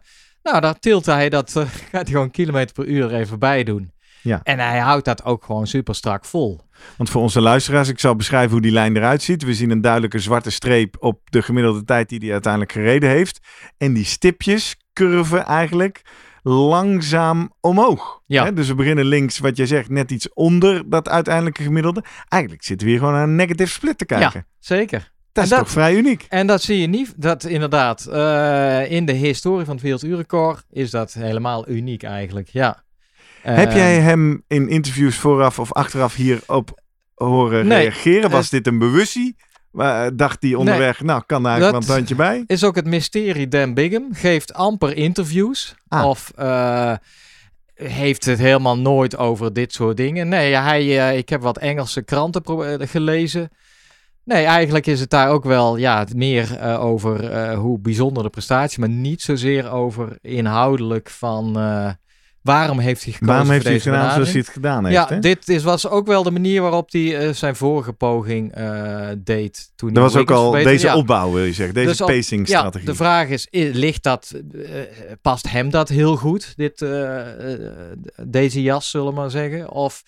nou, dan tilt hij dat, eh, gaat hij gewoon kilometer per uur even bij doen. Ja. En hij houdt dat ook gewoon super strak vol. Want voor onze luisteraars, ik zal beschrijven hoe die lijn eruit ziet. We zien een duidelijke zwarte streep op de gemiddelde tijd die hij uiteindelijk gereden heeft. En die stipjes curven eigenlijk langzaam omhoog. Ja. Hè, dus we beginnen links, wat jij zegt, net iets onder dat uiteindelijke gemiddelde. Eigenlijk zitten we hier gewoon naar een negative split te kijken. Zeker. Dat is dat- toch vrij uniek? En dat zie je niet, dat inderdaad, eh, in de historie van het werelduurrecord is dat helemaal uniek eigenlijk, ja. Heb jij hem in interviews vooraf of achteraf hierop horen Nee. reageren? Was Eh, dit een bewustie? Eh, dacht hij onderweg, nou kan daar eigenlijk Dat- wel een tandje bij? Is ook het mysterie Dan Bigham, geeft amper interviews Ah. of heeft het helemaal nooit over dit soort dingen. Nee, hij, ik heb wat Engelse kranten gelezen. Nee, eigenlijk is het daar ook wel ja, meer eh, over eh, hoe bijzonder de prestatie, maar niet zozeer over inhoudelijk van, eh, Waarom heeft hij gekozen Waarom heeft voor hij gedaan zoals hij benadering? het gedaan heeft? Ja, hè? dit is, was ook wel de manier waarop hij zijn vorige poging deed. Toen Dat was ook al deze Ja. opbouw, wil je zeggen. Deze Dus al- pacing Ja, de vraag is, ligt dat, past hem dat heel goed, dit, deze jas, zullen we maar zeggen? Of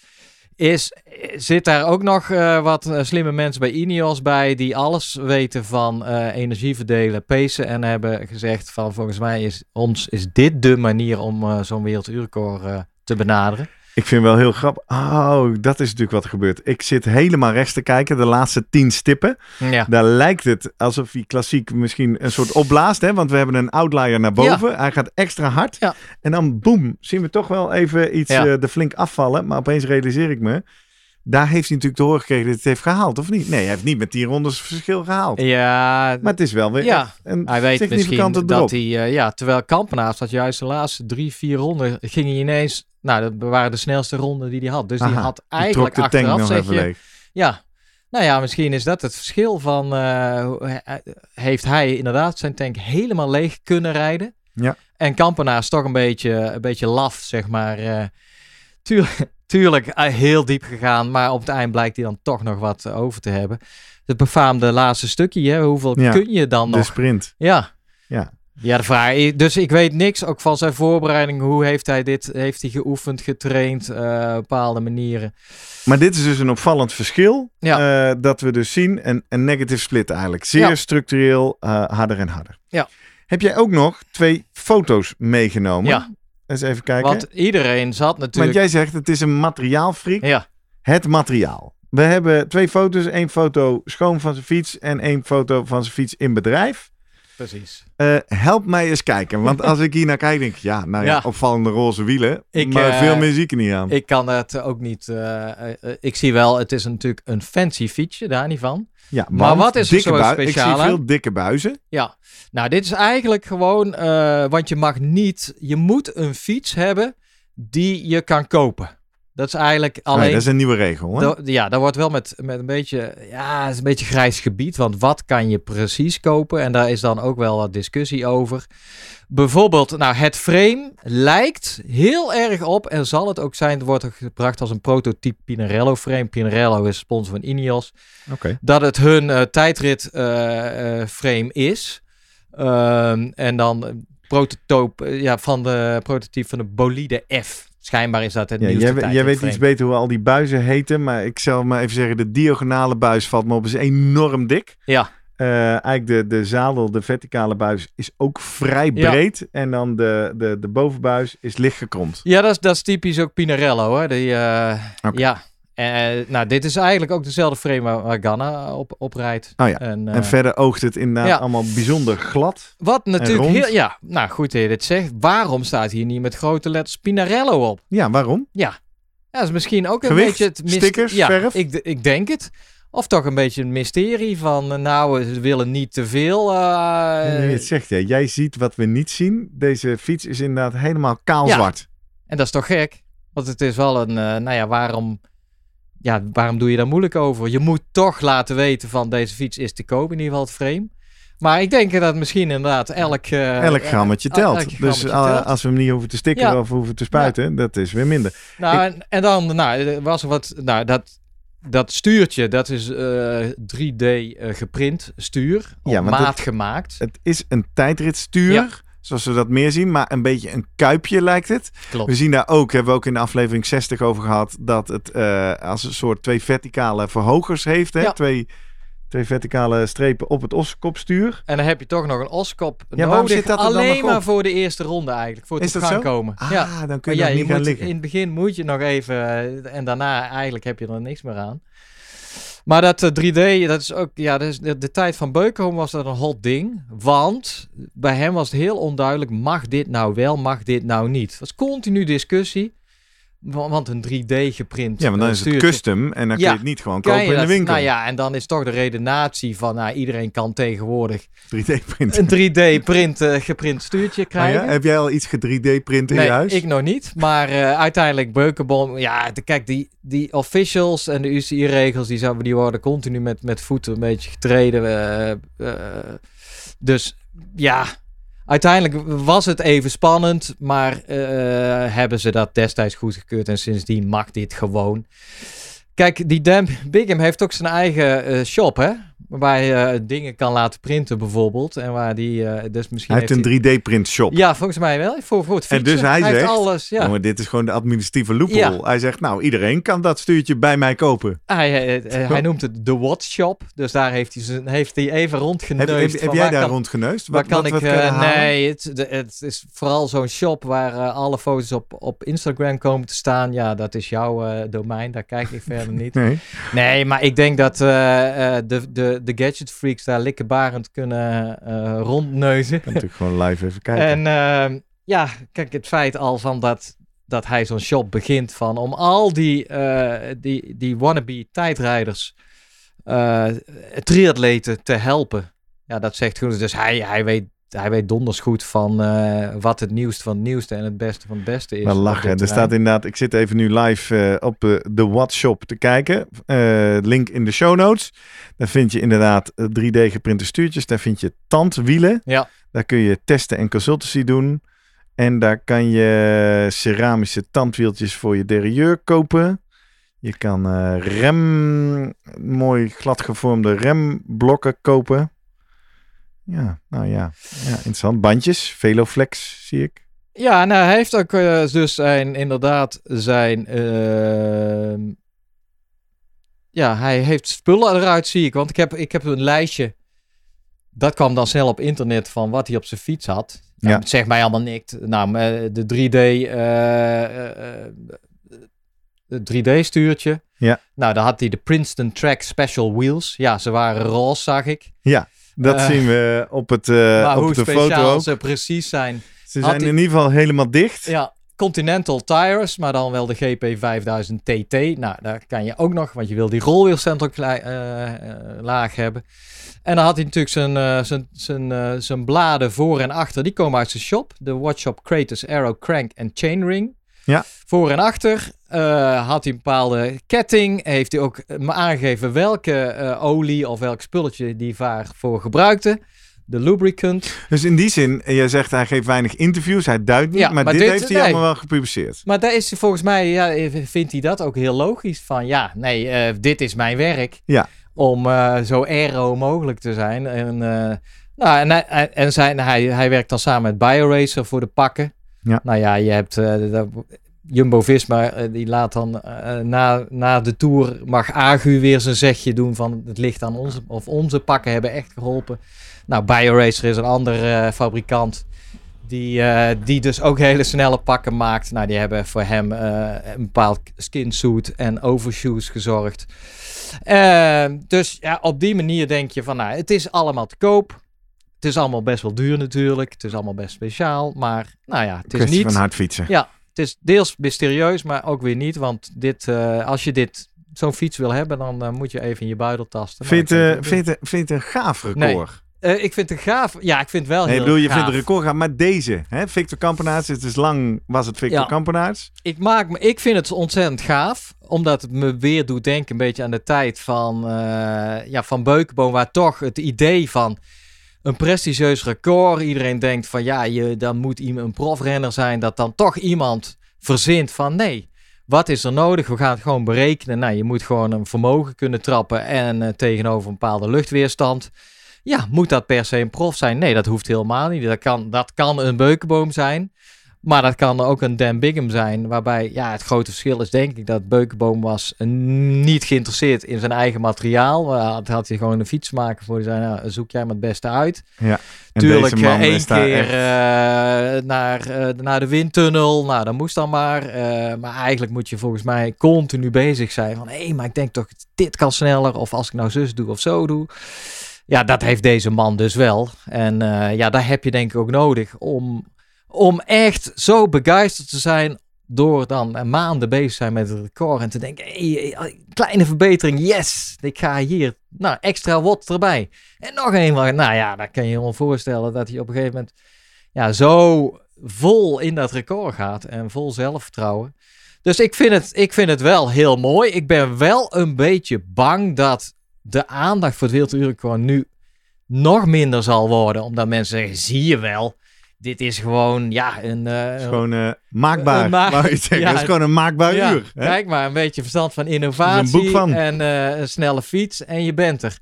is, zit daar ook nog eh, wat eh, slimme mensen bij Ineos bij, die alles weten van eh, energie verdelen, pacen en hebben gezegd van volgens mij is ons is dit de manier om zo'n werelduurrecord te benaderen? Ik vind wel heel grappig. Oh, dat is natuurlijk wat er gebeurt. Ik zit helemaal rechts te kijken, de laatste tien stippen. Ja. Daar lijkt het alsof hij klassiek misschien een soort opblaast. Hè? Want we hebben een outlier naar boven. Hij gaat extra hard. Ja. En dan boem, zien we toch wel even iets Ja. eh, er flink afvallen. Maar opeens realiseer ik me. Daar heeft hij natuurlijk te horen gekregen dat hij het heeft gehaald, of niet? Nee, hij heeft niet met 10 rondes verschil gehaald. Ja, Maar het is wel weer Ja. een Hij weet misschien drop. dat hij, eh, ja, terwijl Kampenaars dat juist de laatste drie, vier ronden ging hij ineens, nou, dat waren de snelste ronden die hij had. Dus die Aha, had die eigenlijk de tank achteraf nog zeg even je, leeg. ja, nou ja, misschien is dat het verschil van, eh, eh, heeft hij inderdaad zijn tank helemaal leeg kunnen rijden. Ja. En Kampenaars toch een beetje, een beetje laf, zeg maar. eh tuurlijk, tuurlijk heel diep gegaan, maar op het eind blijkt hij dan toch nog wat over te hebben. Het befaamde laatste stukje, hè? hoeveel Ja, kun je dan De nog? sprint. Ja. Ja. Ja, de vraag. Dus ik weet niks ook van zijn voorbereiding. Hoe heeft hij dit? Heeft hij geoefend, getraind, eh, bepaalde manieren? Maar dit is dus een opvallend verschil. Ja. eh, dat we dus zien. Een, een negative split eigenlijk. Zeer Ja. structureel, eh, harder en harder. Ja. Heb jij ook nog twee foto's meegenomen? Ja. Eens even kijken. Want iedereen zat Want natuurlijk. jij zegt het is een materiaalfreak. Ja, Het materiaal. We hebben twee foto's. één foto schoon van zijn fiets en één foto van zijn fiets in bedrijf. Precies. Eh, help mij eens kijken. Want als ik hier naar kijk, denk ik, ja, nou ja, Ja. opvallende roze wielen. Ik, maar eh, veel meer zie ik er niet aan. Ik kan het ook niet. eh, ik zie wel, het is natuurlijk een fancy fietsje, daar niet van. ja, maar wat is er zo speciaal Ik zie veel dikke buizen. Ja, nou, dit is eigenlijk gewoon. want je mag niet. Je moet een fiets hebben die je kan kopen. Dat is eigenlijk alleen. dat is een nieuwe regel. Hè? Ja, daar wordt wel met, met een beetje, ja, het is een beetje grijs gebied. Want wat kan je precies kopen? En daar is dan ook wel wat discussie over. Bijvoorbeeld, nou, het frame lijkt heel erg op, en zal het ook zijn, het wordt gebracht als een prototype Pinarello frame. Pinarello is sponsor van Ineos. Oké. Dat het hun eh, tijdrit eh, eh, frame is. Ehm, en dan prototype, ja, van de prototype van de Bolide F. Schijnbaar is dat het Ja, nieuwste jij, jij weet iets beter hoe al die buizen heten. Maar ik zal maar even zeggen, de diagonale buis valt me op. is enorm dik. Ja. Eh, eigenlijk de, de zadel, de verticale buis, is ook vrij Ja. breed. En dan de, de, de bovenbuis is licht gekromd. Ja, dat is, dat is typisch ook Pinarello. Hè? Die, eh. Ja. Eh, nou, dit is eigenlijk ook dezelfde frame waar, Ganna op, rijdt. Oh ja. En, eh, En verder oogt het inderdaad ja. allemaal bijzonder glad. wat natuurlijk heel... Ja, nou goed dat je dit zegt. Waarom staat hier niet met grote letters Pinarello op? Ja, waarom? Ja, dat is misschien ook een Gewicht, beetje het myst- stickers, ja, verf? Ik, ik denk het. Of toch een beetje een mysterie van, eh, nou, ze willen niet te veel. je het zegt, ja, jij ziet wat we niet zien. Deze fiets is inderdaad helemaal kaal Ja. zwart. En dat is toch gek? Want het is wel een, nou ja, waarom, ja, waarom doe je daar moeilijk over? Je moet toch laten weten van deze fiets is te koop, in ieder geval het frame. Maar ik denk dat misschien inderdaad elk... eh, Elk grammetje eh, telt. elk dus grammetje telt. als we hem niet hoeven te stikken Ja. of hoeven te spuiten, dat is weer minder. Nou, en, en dan nou, er was er wat, nou, dat, dat stuurtje, dat is eh 3D eh, geprint stuur, Ja, maat gemaakt. Het is een tijdritstuur. Zoals we dat meer zien, maar een beetje een kuipje lijkt het. Klopt. We zien daar ook, hebben we ook in de aflevering 60 over gehad, dat het eh, als een soort twee verticale verhogers heeft. Hè? Ja. Twee, twee verticale strepen op het oskopstuur. En dan heb je toch nog een oskop Ja, waarom nodig, zit dat dan alleen maar op? voor de eerste ronde eigenlijk, voor het Is op dat gang zo? komen. Ah, ja. dan kun je ja, je niet gaan liggen. in het begin moet je nog even eh, en daarna eigenlijk heb je er niks meer aan. Maar dat eh, 3D, dat is ook, ja, dat de, tijd van Beukenholm was dat een hot ding. Want bij hem was het heel onduidelijk, mag dit nou wel, mag dit nou niet? Het was continu discussie, want een 3D geprint Ja, want dan eh, is het custom en dan kun je het niet gewoon kopen in de winkel. Nou ja, en dan is toch de redenatie van, nou, iedereen kan tegenwoordig 3D-print. een 3D-print eh, geprint stuurtje Oh krijgen. ja? Heb jij al iets ge-3D-print in nee, je huis? ik nog niet. Maar eh, uiteindelijk Beukenbom, ja, de, kijk, die, die officials en de UCI-regels, die, zouden- die worden continu met, met voeten een beetje getreden. dus ja, Uiteindelijk was het even spannend, maar eh, hebben ze dat destijds goedgekeurd en sindsdien mag dit gewoon. Kijk, die Dan Bigham heeft ook zijn eigen eh, shop, hè? Waar je eh, dingen kan laten printen bijvoorbeeld. En waar die, eh, dus misschien Hij heeft een 3D-print shop. Ja, volgens mij wel. Voor, voor het En fietsen. dus hij heeft zegt, alles, ja. Maar dit is gewoon de administratieve loophole. Ja. Hij zegt, nou, iedereen kan dat stuurtje bij mij kopen. Hij, eh, hij noemt het de Watch Shop. Dus daar heeft hij, zijn, heeft hij even rondgeneust. heb, heb jij daar kan- rondgeneust? Waar kan wat, ik... wat nee, het, de- het is vooral zo'n shop waar alle foto's op, op Instagram komen te staan. Ja, dat is jouw domein. Daar kijk ik verder niet. Nee. Nee, maar ik denk dat eh, de, de, de gadget freaks daar likkebarend kunnen eh, rondneuzen. Kan natuurlijk gewoon live even kijken. En ehm, ja, kijk, het feit al van dat, dat hij zo'n shop begint van om al die, eh, die, die wannabe tijdrijders, eh triatleten te helpen. Ja, dat zegt goed. Dus hij, hij, weet, hij weet donders goed van eh, wat het nieuwste van het nieuwste en het beste van het beste is. Op lachen. Er terrein. staat inderdaad, ik zit even nu live eh, op eh, de What Shop te kijken. Link in de show notes. Daar vind je inderdaad eh, 3D geprinte stuurtjes. Daar vind je tandwielen. Ja. Daar kun je testen en consultancy doen. En daar kan je ceramische tandwieltjes voor je derailleur kopen. Je kan rem, mooi gladgevormde remblokken kopen. Ja, nou ja. ja interessant. Bandjes, Veloflex zie ik. Ja, nou, hij heeft ook eh, dus zijn, inderdaad zijn... ehm, ja, hij heeft spullen eruit, zie ik. Want ik heb, ik heb een lijstje. Dat kwam dan snel op internet van wat hij op zijn fiets had. Ja. Ja. Het zegt mij allemaal niks. Nou, eh, de 3D... eh, eh, eh, het 3D-stuurtje. Ja. Nou, dan had hij de Princeton Track Special Wheels. Ja, ze waren roze, zag ik. Dat Eh, zien we op, het, eh, op hoe de speciaal foto ook. ze precies zijn... Ze had zijn in ieder geval helemaal dicht. Ja, Continental Tires, maar dan wel de GP 5000 TT. Nou, daar kan je ook nog, want je wil die rolwielcentrum eh, laag hebben. En dan had hij natuurlijk zijn, zijn, zijn, zijn bladen voor en achter. Die komen uit zijn shop. De Watchshop Kratos Aero Crank en Chainring. Ja. Voor en achter eh, had hij een bepaalde ketting. Heeft hij ook eh, me aangegeven welke eh, olie of welk spulletje die voor gebruikte. De lubricant. Dus in die zin, jij zegt hij geeft weinig interviews, hij duidt niet, Ja, maar, maar dit, dit- heeft hij nee. allemaal wel gepubliceerd. Maar daar is volgens mij, ja, vindt hij dat ook heel logisch van, ja, nee, dit is mijn werk. Ja. Om zo aero mogelijk te zijn. En, nou, en, hij, en zijn, hij, hij werkt dan samen met BioRacer voor de pakken. Ja. Nou ja, je hebt Jumbo-Visma, eh, die laat dan eh, na, na de Tour, mag Agu weer zijn zegje doen van het ligt aan onze, of onze pakken hebben echt geholpen. Nou, BioRacer is een andere eh, fabrikant. Die, eh, die dus ook hele snelle pakken maakt. Nou, die hebben voor hem eh, een bepaald skinsuit en overshoes gezorgd. Eh, dus ja, op die manier denk je van, nou, het is allemaal te koop. Het is allemaal best wel duur natuurlijk. Het is allemaal best speciaal. Maar nou ja, het is niet... van hard fietsen. Ja, het is deels mysterieus, maar ook weer niet. Want dit, eh, als je dit, zo'n fiets wil hebben, dan eh, moet je even in je buidel tasten. Nou, Vind je ik het, vind, een gaaf record? Eh, ik vind het gaaf. Ja, ik vind het wel Nee, heel bedoel, je gaaf. vindt het record gaaf, maar deze, hè? Victor Kampenaerts, het is lang, was het Victor Ja. Kampenaerts? ik, maak me, ik vind het ontzettend gaaf. Omdat het me weer doet denken een beetje aan de tijd van, ja, van Beukenboom. Waar toch het idee van een prestigieus record. Iedereen denkt van ja, je, dan moet iemand een profrenner zijn. Dat dan toch iemand verzint van nee. Wat is er nodig? We gaan het gewoon berekenen. Nou, je moet gewoon een vermogen kunnen trappen. En eh, tegenover een bepaalde luchtweerstand. Ja, moet dat per se een prof zijn? Nee, dat hoeft helemaal niet. Dat kan, dat kan een beukenboom zijn. Maar dat kan ook een Dan Bigham zijn. Waarbij ja, het grote verschil is denk ik dat Beukenboom was eh, niet geïnteresseerd in zijn eigen materiaal. Uh, had, had hij gewoon een fiets maken voor. Zei, nou, zoek jij maar het beste uit. En Tuurlijk, deze man eh, één is keer echt- naar, eh, naar de windtunnel. Nou, dat moest dan maar. Maar eigenlijk moet je volgens mij continu bezig zijn. Van, hé, maar ik denk toch, dit kan sneller. Of als ik nou zus doe of zo doe. Ja, dat heeft deze man dus wel. En ja, daar heb je denk ik ook nodig om, om echt zo begeisterd te zijn door dan maanden bezig zijn met het record en te denken, hey, kleine verbetering, yes, ik ga hier, nou, extra wat erbij. En nog een, nou ja, dan kan je je wel voorstellen dat hij op een gegeven moment ja, zo vol in dat record gaat en vol zelfvertrouwen. Dus ik vind, het, ik vind het wel heel mooi. Ik ben wel een beetje bang dat de aandacht voor het werelduurrecord nu nog minder zal worden. Omdat mensen zeggen, zie je wel, dit is gewoon, ja, een... eh, is gewoon eh, maakbaar, Een ma- zeggen. Ja, is gewoon een maakbaar ja, uur. Hè? Kijk maar, een beetje verstand van innovatie boek van. en eh, een snelle fiets en je bent er.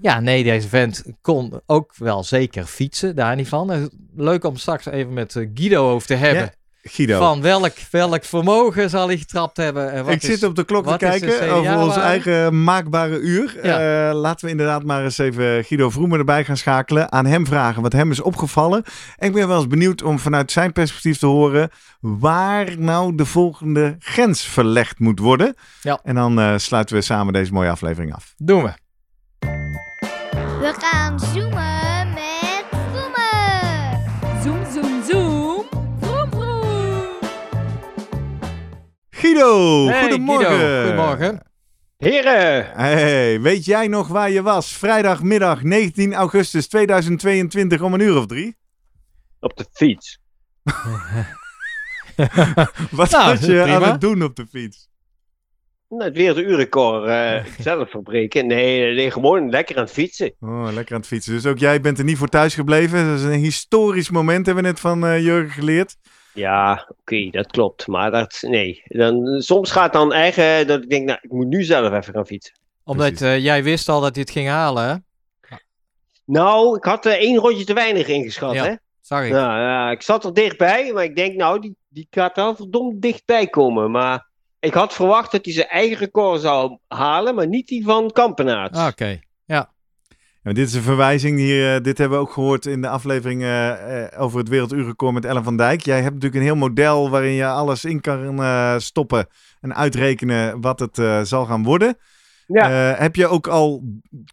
Ja, nee, deze vent kon ook wel zeker fietsen, daar niet van. Leuk om straks even met Guido over te hebben. Guido, Van welk, welk vermogen zal hij getrapt hebben? en wat ik is- zit op de klok te kijken over ons eigen maakbare uur. Ja. Eh, laten we inderdaad maar eens even Guido Vroemen erbij gaan schakelen. Aan hem vragen wat hem is opgevallen. En ik ben wel eens benieuwd om vanuit zijn perspectief te horen waar nou de volgende grens verlegd moet worden. Ja. En dan eh, sluiten we samen deze mooie aflevering af. Doen we. We gaan zoomen Guido, Hey, goedemorgen. Guido, goedemorgen. Heren, Hey, weet jij nog waar je was? Vrijdagmiddag 19 augustus 2022 om een uur of drie? op de fiets. Wat Nou, was je aan het doen op de fiets? Nou, het werelduurrecord eh zelf verbreken. Nee, nee, gewoon lekker aan het fietsen. Oh, lekker aan het fietsen. Dus ook jij bent er niet voor thuis gebleven. Dat is een historisch moment, hebben we net van eh, Jurgen geleerd. Ja, oké, dat klopt. Maar dat, nee. Dan, soms gaat dan eigen, dat ik denk, nou, ik moet nu zelf even gaan fietsen. Omdat eh, jij wist al dat hij het ging halen, hè? Nou, ik had er één rondje te weinig ingeschat, Ja. hè. Ik. Nou, ja, ik zat er dichtbij, maar ik denk, nou, die, die gaat wel verdomd dichtbij komen. Maar ik had verwacht dat hij zijn eigen record zou halen, maar niet die van Kampenaerts. Ah, Oké. Ja, dit is een verwijzing. Hier, eh, dit hebben we ook gehoord in de aflevering eh, eh, over het werelduurrecord met Ellen van Dijk. Jij hebt natuurlijk een heel model waarin je alles in kan stoppen en uitrekenen wat het zal gaan worden. Ja. Heb je ook al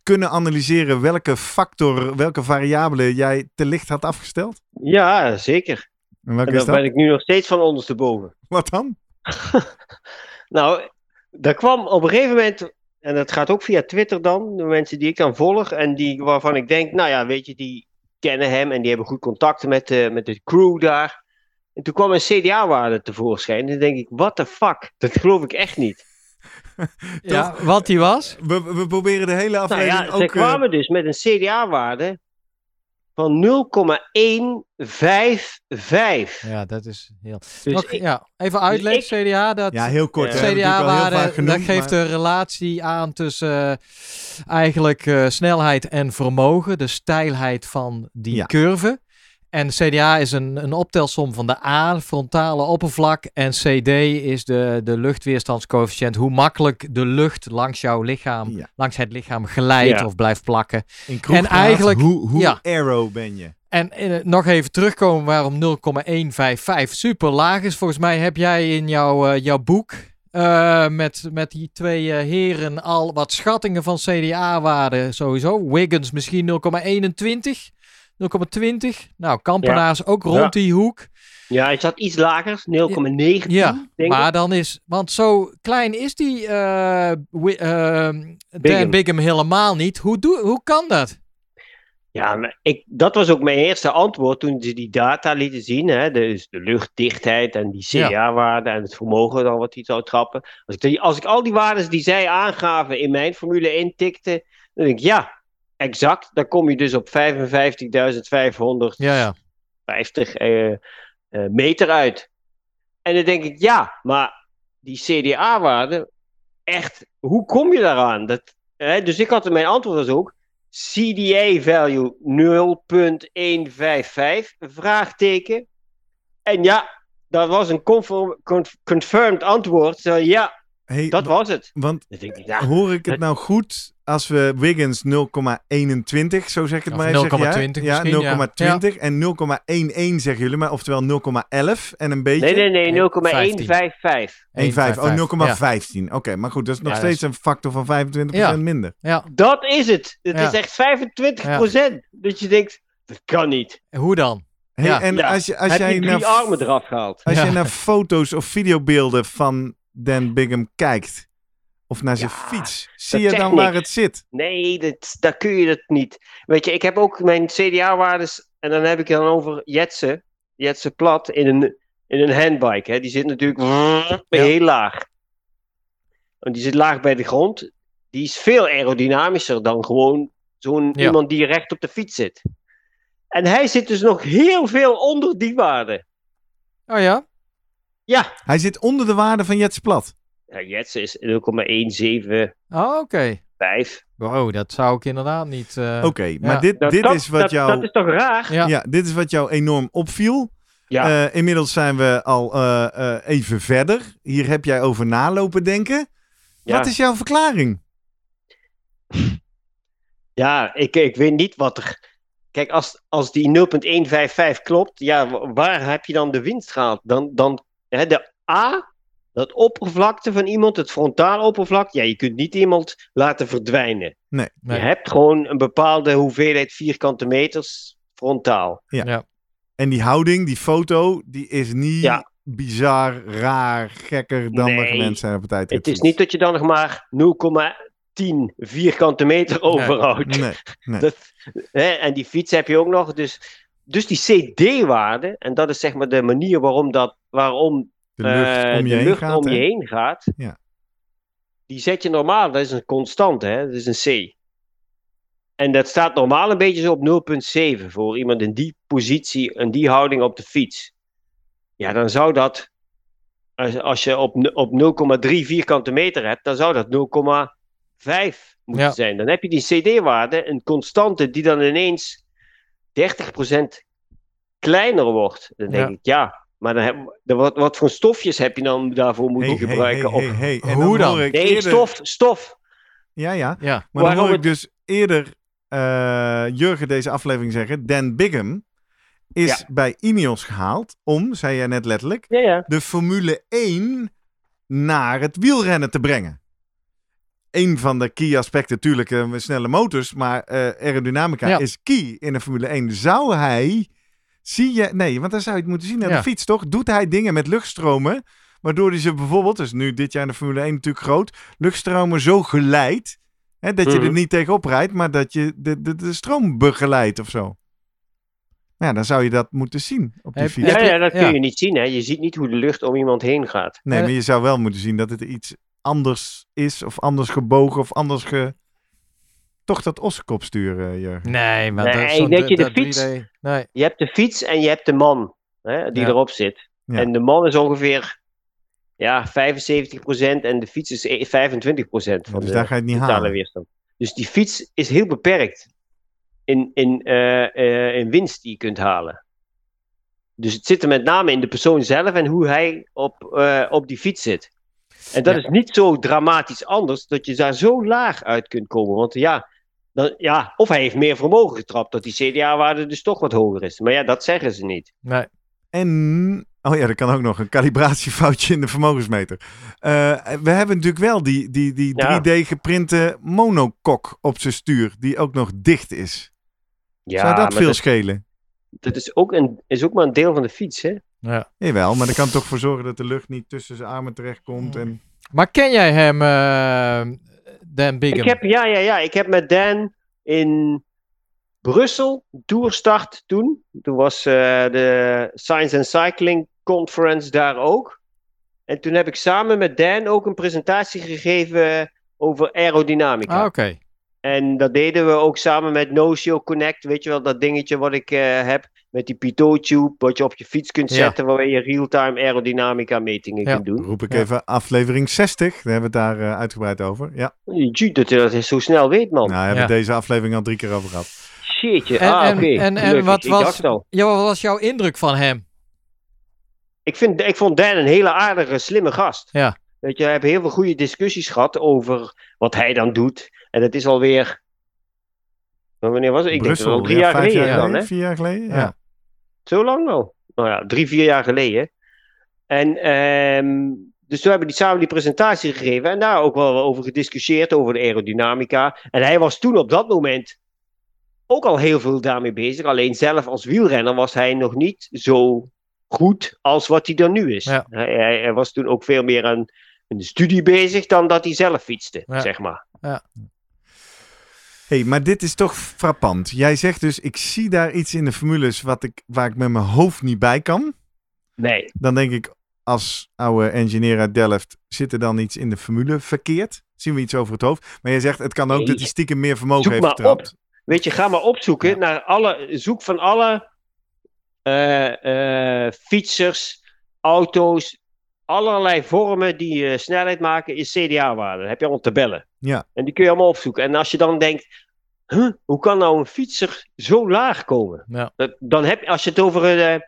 kunnen analyseren welke factor, welke variabele jij te licht had afgesteld? Ja, zeker. En welke En daar dat? ben ik nu nog steeds van ondersteboven. Wat dan? Nou, daar kwam op een gegeven moment, en dat gaat ook via Twitter dan, de mensen die ik dan volg, en die, waarvan ik denk, nou ja, weet je, die kennen hem en die hebben goed contacten met de, met de crew daar. En toen kwam een CDA-waarde tevoorschijn. En dan denk ik, what the fuck? Dat geloof ik echt niet. Ja, wat hij was? We, we proberen de hele Nou aflevering ja, ze ook... eh, kwamen dus met een CDA-waarde van 0,155. Ja, dat is heel... Dus Nog- ik- ja, even uitleggen, CDA. Dat ja, heel kort. Ja. CDA-waarde, genoemd, dat geeft maar- een relatie aan tussen eh, eigenlijk eh, snelheid en vermogen. De steilheid van die Ja. curve. En CDA is een, een optelsom van de A, frontale oppervlak. En CD is de, de luchtweerstandscoëfficiënt. Hoe makkelijk de lucht langs jouw lichaam, Ja. langs het lichaam glijdt Ja. of blijft plakken. In kroegpraat, eigenlijk- hoe, hoe ja. ben je? En eh, nog even terugkomen waarom 0,155 super laag is. Volgens mij heb jij in jouw, eh, jouw boek eh, met, met die twee heren al wat schattingen van CDA-waarden sowieso. Wiggins misschien 0,21, 0,20. Nou, Kampenaars ook rond die hoek. Ja, hij zat iets lager, 0,19. Ja, denk ik. maar dan is... Want zo klein is die eh, Wi-. Bigham helemaal niet. Hoe, doe, hoe kan dat? Ja, ik, dat was ook mijn eerste antwoord toen ze die data lieten zien. Hè, dus de luchtdichtheid en die. CA-waarde en het vermogen dan wat hij zou trappen. Als ik, die, als ik al die waarden die zij aangaven in mijn formule intikte, dan denk ik ja, exact. Dan kom je dus op 55.550 Ja, ja. eh, eh, meter uit. En dan denk ik ja, maar die CDA-waarde, echt, hoe kom je daaraan? Dat, hè, dus ik had mijn antwoord was ook CDA value 0.155, vraagteken. En ja, dat was een conform, confirmed antwoord. Ja, Hey, dat was het. Want ik, ja, hoor ik het- nou goed als we Wiggins 0,21, zo zeg ik het Of maar even, zeg jij? 0,20 Ja, misschien, ja. 0,20 en 0,11 zeggen jullie, maar oftewel 0,11 en een beetje... nee, nee, nee, 15. 0,155. 1,5, oh 1,55. 0,15. Oké, maar goed, dat is nog Ja, steeds een factor van 25% Ja. minder. Ja, Dat is het. Het Ja. is echt 25%. Dat je denkt, dat kan niet. hoe dan? Hey, Ja. en Ja. als, je, als Heb jij je drie naar, armen eraf gehaald? als Ja. jij naar foto's of videobeelden van Dan Bigham kijkt, of naar zijn Ja, fiets, zie dat je dan waar het zit? Nee, dat, daar kun je het niet. Weet je, ik heb ook mijn CDA-waardes, en dan heb ik het dan over Jetsen, Jetsen plat, in een, in een handbike. Hè. Die zit natuurlijk heel laag. Want die zit laag bij de grond. Die is veel aerodynamischer dan gewoon zo'n Ja. iemand die recht op de fiets zit. En hij zit dus nog heel veel onder die waarde. Oh ja? Ja, Hij zit onder de waarde van Jets Plat. Ja Jets is 0,175. Oh, oké. Wow, dat zou ik inderdaad niet... eh, Oké, maar Ja. dit, Dat, dit dat- is wat dat, jou... dat is toch raar? Ja. Ja, dit is wat jou enorm opviel. Ja. Eh, inmiddels zijn we al eh, eh, even verder. Hier heb jij over nalopen denken. Ja. Wat is jouw verklaring? Ja, ik, ik weet niet wat er. Kijk, als, als die 0,155 klopt, ja, wa- waar heb je dan de winst gehaald? Dan, dan hè, de A, dat oppervlakte van iemand, het frontaal oppervlak, ja, je kunt niet iemand laten verdwijnen. Nee. Nee. Je hebt gewoon een bepaalde hoeveelheid vierkante meters frontaal. En die houding, die foto, die is niet Ja. bizar, raar, gekker dan Nee. zijn op het tijd. Het is niet dat je dan nog maar 0,10 vierkante meter overhoudt. Nee, nee. Dat, hè, en die fiets heb je ook nog. Dus, dus die CD-waarde, en dat is zeg maar de manier waarom, dat, waarom De lucht eh, om je de heen lucht gaat. om je heen gaat. Ja. Die zet je normaal, dat is een constante, hè? dat is een C. En dat staat normaal een beetje zo op 0,7 voor iemand in die positie en die houding op de fiets. Ja, dan zou dat, als, als je op, op 0,3 vierkante meter hebt, dan zou dat 0,5 moeten Ja. zijn. Dan heb je die CD-waarde, een constante, die dan ineens 30% kleiner wordt. Dan denk Ja. ik, ja, maar dan heb, dan wat, wat voor stofjes heb je dan daarvoor moeten Hey, gebruiken? hey, Of- hey, hey. En Hoe dan? nee, eerder- stof, stof. Ja, ja. Ja. Maar dan Waarom hoor ik het- dus eerder eh, Jurgen deze aflevering zeggen. Dan Bigham is Ja. bij Ineos gehaald om, zei jij net letterlijk, Ja, ja. de Formule 1 naar het wielrennen te brengen. Een van de key aspecten, natuurlijk eh, snelle motors, maar eh, aerodynamica Ja. is key in de Formule 1. Zou hij, zie je, nee, want dan zou je het moeten zien aan Ja. de fiets, toch? Doet hij dingen met luchtstromen, waardoor hij ze bijvoorbeeld, dus nu dit jaar in de Formule 1 natuurlijk groot, luchtstromen zo geleidt, hè, dat je er Mhm. niet tegenop rijdt, maar dat je de, de, de stroom begeleidt of zo. Ja, dan zou je dat moeten zien op die fiets. Ja, ja, dat kun ja. je niet zien. Hè. Je ziet niet hoe de lucht om iemand heen gaat. Nee, Eh, maar je zou wel moeten zien dat het iets anders is, of anders gebogen, of anders ge... Toch dat ossekop sturen, Jurgen. Nee, maar Nee, dat, denk je de dat fiets- 3D Nee. Je hebt de fiets en je hebt de man hè, die Ja. erop zit. Ja. En de man is ongeveer ja, 75% en de fiets is e- 25% Ja, van dus de daar ga je het niet totale halen. weerstand. Dus die fiets is heel beperkt in, in, eh, eh, in winst die je kunt halen. Dus het zit er met name in de persoon zelf en hoe hij op, eh, op die fiets zit. En dat Ja. is niet zo dramatisch anders dat je daar zo laag uit kunt komen. Want ja, dan, ja of hij heeft meer vermogen getrapt, dat die CDA-waarde dus toch wat hoger is. Maar ja, dat zeggen ze niet. Nee. En, oh ja, er kan ook nog een calibratiefoutje in de vermogensmeter. Eh, we hebben natuurlijk wel die, die, die Ja. 3D geprinte monokok op zijn stuur, die ook nog dicht is. Ja, Zou dat veel dat, schelen? dat is, ook een, is ook maar een deel van de fiets, hè? Ja. Jawel, maar dat kan toch voor zorgen dat de lucht niet tussen zijn armen terechtkomt. En... Maar ken jij hem, eh Dan Bigham? Ik heb, ja, ja, ja. Ik heb met Dan in Brussel toerstart toen. Toen was eh, de Science and Cycling Conference daar ook. En toen heb ik samen met Dan ook een presentatie gegeven over aerodynamica. Ah, oké. En dat deden we ook samen met No Show Connect. Weet je wel, dat dingetje wat ik eh, heb met die Pitot-tube. Wat je op je fiets kunt Ja. zetten. Waarmee je real-time aerodynamica metingen Ja. kunt doen. Roep ik Ja. even aflevering 60, daar hebben we het daar eh, uitgebreid over. Ja, dat je dat zo snel weet, man. nou hebben we Ja. deze aflevering al drie keer over gehad. Shitje. En, ah, en, oké. en, en wat, was, ja, wat was jouw indruk van hem? Ik, vind, ik vond Dan een hele aardige, slimme gast. Ja. Weet je, we hebben heel veel goede discussies gehad over wat hij dan doet. En dat is alweer. maar Wanneer was het? Ik denk dat het al drie ja, jaar geleden dan, geleden, hè? Vier jaar geleden? Ja. Ja. Zo lang al? Nou ja, drie, vier jaar geleden. En ehm, dus toen hebben die samen die presentatie gegeven en daar ook wel over gediscussieerd, over de aerodynamica. En hij was toen op dat moment ook al heel veel daarmee bezig. Alleen zelf als wielrenner was hij nog niet zo goed als wat hij dan nu is. Ja. Hij, hij, was toen ook veel meer aan een studie bezig dan dat hij zelf fietste, Ja. zeg maar. Hey, maar dit is toch frappant. Jij zegt dus, ik zie daar iets in de formules wat ik, waar ik met mijn hoofd niet bij kan. Nee, Dan denk ik, als oude engineer uit Delft, zit er dan iets in de formule verkeerd? Zien we iets over het hoofd? Maar jij zegt, het kan ook Nee. dat hij stiekem meer vermogen Zoek heeft maar getrapt. op. Weet je, ga maar opzoeken Ja. naar alle. Zoek van alle eh, eh, fietsers, auto's, allerlei vormen die eh, snelheid maken, is CDA-waarde. Heb je allemaal tabellen. Ja. En die kun je allemaal opzoeken. En als je dan denkt, huh, hoe kan nou een fietser zo laag komen? Ja. Dat, dan heb je, als je het over een, eh,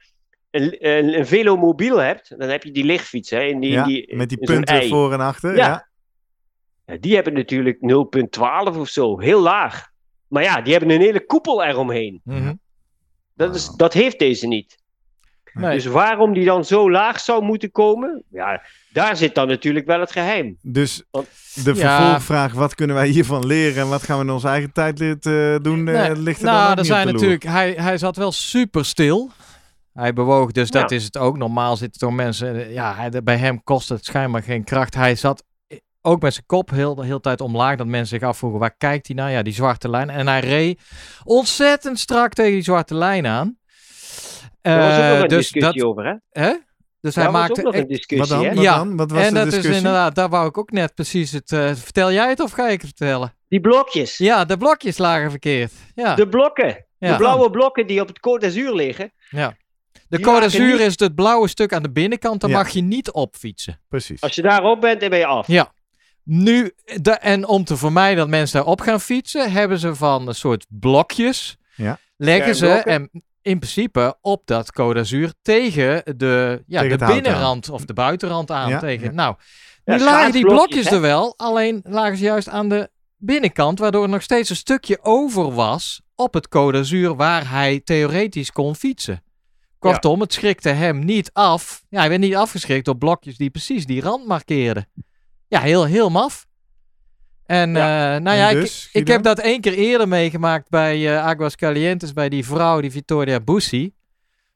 een, een, een velomobiel hebt, dan heb je die lichtfiets. Hè, in die, ja, die, met die punten ei. voor en achter. Ja. Ja. Ja, die hebben natuurlijk 0,12 of zo, heel laag. Maar ja, die hebben een hele koepel eromheen. Mhm. Dat, is, dat heeft deze niet. Nee. Dus waarom die dan zo laag zou moeten komen? Ja, daar zit dan natuurlijk wel het geheim. Dus Want- de Ja. vervolgvraag, wat kunnen wij hiervan leren en wat gaan we in onze eigen tijdrit eh, doen, eh, Nee, ligt er dan nou, ook er niet zijn op de loer. natuurlijk, hij, hij zat wel super stil. Hij bewoog, dus dat is het ook. Normaal zitten toch mensen, eh, ja, hij, bij hem kost het schijnbaar geen kracht. Hij zat ook met zijn kop heel de hele tijd omlaag, dat mensen zich afvroegen, waar kijkt hij naar? Ja, die zwarte lijn. En hij reed ontzettend strak tegen die zwarte lijn aan. Daar was ook Eh, nog een dus discussie dat, over, hè? hè? Dus hij Daar was maakte ook nog een echt- discussie, Wat dan? hè? Wat Ja. dan? Wat was en de dat is inderdaad, daar wou ik ook net precies het. eh, vertel jij het of ga ik het vertellen? Die blokjes. Ja, de blokjes lagen verkeerd. Ja, De blokken. Ja. De blauwe blokken die op het Côte d'Azur liggen. ja. De Côte lagen d'Azur niet- is het blauwe stuk aan de binnenkant, daar Ja. mag je niet op fietsen. Precies. Als je daarop bent, dan ben je af. Ja. Nu, de, en om te vermijden dat mensen daarop gaan fietsen, hebben ze van een soort blokjes. Ja. Leggen ze en in principe op dat Côte d'Azur tegen de, ja, Tegen de binnenrand of de buitenrand aan. Ja, tegen. ja. Nou, Ja, nu lagen die blokjes hè? er wel, alleen lagen ze juist aan de binnenkant, waardoor er nog steeds een stukje over was op het Côte d'Azur waar hij theoretisch kon fietsen. Kortom, het schrikte hem niet af. Ja, hij werd niet afgeschrikt door blokjes die precies die rand markeerden. Ja, heel, heel maf. En Ja. eh, nou En ja, dus, ik, ik Guido? heb dat één keer eerder meegemaakt bij eh Aguas Calientes, bij die vrouw, die Victoria Bussi.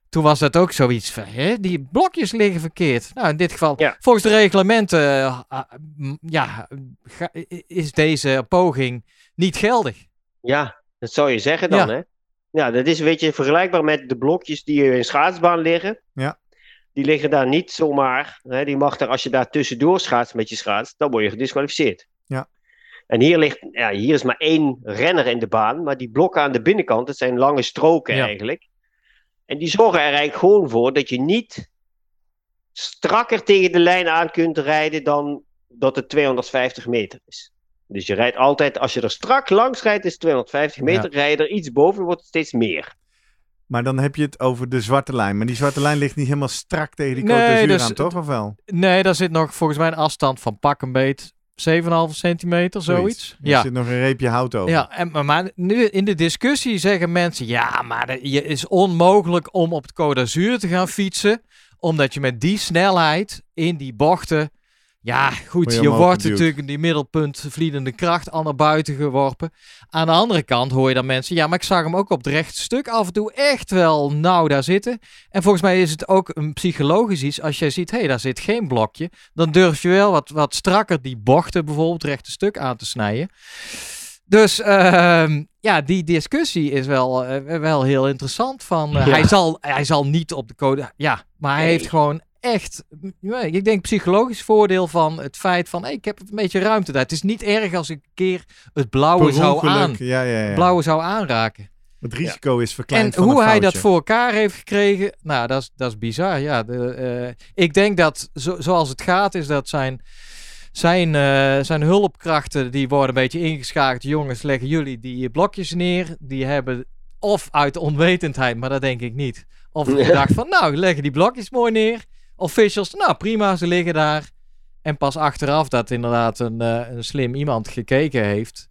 Toen was dat ook zoiets van, hè, die blokjes liggen verkeerd. Nou, in dit geval, Ja. volgens de reglementen, eh, ah, m- ja, ga- is deze poging niet geldig. Ja, dat zou je zeggen dan, Ja. hè? Ja, dat is een beetje vergelijkbaar met de blokjes die in schaatsbaan liggen. Ja. Die liggen daar niet zomaar. Hè? Die mag er, als je daar tussendoor schaats met je schaats, dan word je gedisqualificeerd. Ja. En hier ligt, ja, hier is maar één renner in de baan, maar die blokken aan de binnenkant, dat zijn lange stroken Ja. eigenlijk. En die zorgen er eigenlijk gewoon voor dat je niet strakker tegen de lijn aan kunt rijden dan dat het 250 meter is. Dus je rijdt altijd, als je er strak langs rijdt, is het 250 meter. Rij je er iets boven, wordt het steeds meer. Maar dan heb je het over de zwarte lijn. Maar die zwarte lijn ligt niet helemaal strak tegen die Côte Nee, d'Azur dus aan, toch? Of wel? Nee, daar zit nog volgens mij een afstand van pak een beet 7,5 centimeter, zoiets. Er zit nog een reepje hout over. Ja, en, maar- maar nu in de discussie zeggen mensen... ja, maar het is onmogelijk om op het Côte d'Azur te gaan fietsen... omdat je met die snelheid in die bochten... ja, goed, je wordt geduwd. natuurlijk in die middelpunt vliedende kracht... al naar buiten geworpen. Aan de andere kant hoor je dan mensen... ja, maar ik zag hem ook op het rechte stuk af en toe echt wel nauw daar zitten. En volgens mij is het ook een psychologisch iets... als jij ziet, hé, hey, daar zit geen blokje... dan durf je wel wat, wat strakker die bochten bijvoorbeeld... het rechte stuk aan te snijden. Dus ehm, ja, die discussie is wel, eh, wel heel interessant. Van, eh, Ja. hij, zal, hij zal niet op de code. Ja, maar hij Nee. heeft gewoon echt. ja, Ik denk psychologisch voordeel van het feit van. Hey, ik heb een beetje ruimte daar. Het is niet erg als ik een keer het blauwe zou, aan, Ja, ja, ja. blauwe zou aanraken. Het risico is En verkleind van hoe een hij dat voor elkaar heeft gekregen, nou, dat is, dat is bizar. Ja, de, eh, ik denk dat zo, zoals het gaat, is dat zijn, zijn, eh, zijn hulpkrachten, die worden een beetje ingeschakeld. Jongens, leggen jullie die blokjes neer. Die hebben, of uit onwetendheid, maar dat denk ik niet. Of Ja. dacht van, nou, leggen die blokjes mooi neer. Officials, nou prima, ze liggen daar. En pas achteraf dat inderdaad een, eh, een slim iemand gekeken heeft.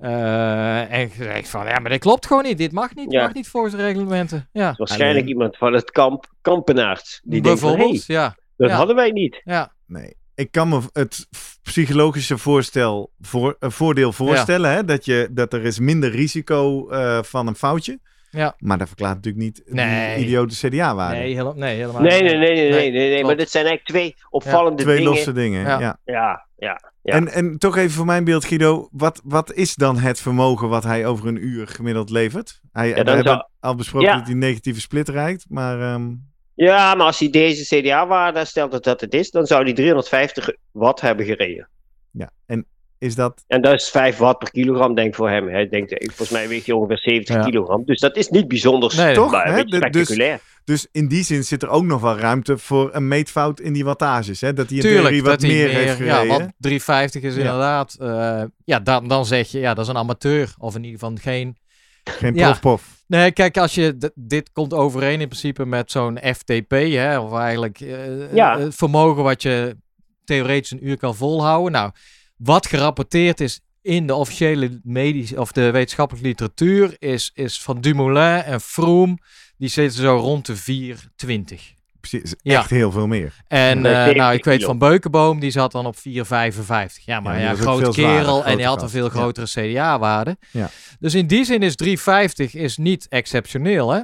eh, en gezegd van, ja, maar dat klopt gewoon niet. Dit mag niet, Ja. mag niet volgens de reglementen. Ja, Waarschijnlijk Alleen- iemand van het kamp Kampenaard. Die denkt van, bijvoorbeeld. hey, ja, dat Ja. hadden wij niet. ja, Nee. Ik kan me het psychologische voorstel voor, eh, voordeel voorstellen. Hè? Dat, je, dat er is minder risico eh, van een foutje. Ja. Maar dat verklaart natuurlijk niet Nee. die idiote CDA-waarde. nee, helemaal, nee, helemaal Nee, niet. nee, nee, nee, nee, nee, maar dit zijn eigenlijk twee opvallende Twee dingen. losse dingen. Ja. Ja. Ja, ja, ja. En, en toch even voor mijn beeld, Guido. Wat, wat is dan het vermogen wat hij over een uur gemiddeld levert? Hij, we hebben zou- al besproken Ja. dat hij negatieve split rijdt. Maar ehm, ja, maar als hij deze CDA-waarde stelt dat dat het is, dan zou hij 350 watt hebben gereden. ja. En is dat... En dat is 5 watt per kilogram, denk ik voor hem. Hij denkt, eh, volgens mij weegt hij ongeveer 70 Ja. kilogram. Dus dat is niet bijzonder Nee, Toch, maar een hè? beetje De- dus- spectaculair. Dus in die zin zit er ook nog wel ruimte voor een meetfout in die wattages. Hè? Dat hij in Tuurlijk, theorie wat meer, heeft ja, gereden. want 350 is Ja. inderdaad, eh, ja, dan, dan zeg je, ja, dat is een amateur. Of in ieder geval geen... Geen Ja. profpof. Nee, kijk, als je, dit komt overeen in principe met zo'n FTP, hè, of eigenlijk eh, Ja. het vermogen wat je theoretisch een uur kan volhouden. Nou, wat gerapporteerd is in de officiële medische of de wetenschappelijke literatuur is, is van Dumoulin en Froome, die zitten zo rond de 420. Precies, Ja. echt heel veel meer. En eh, 70 nou, ik weet van Beukenboom, die zat dan op 4,55. Ja, maar Ja, grote zwaarder, kerel en die had een veel Ja. grotere CDA-waarde. Ja. Dus in die zin is 3,50 is niet exceptioneel, hè?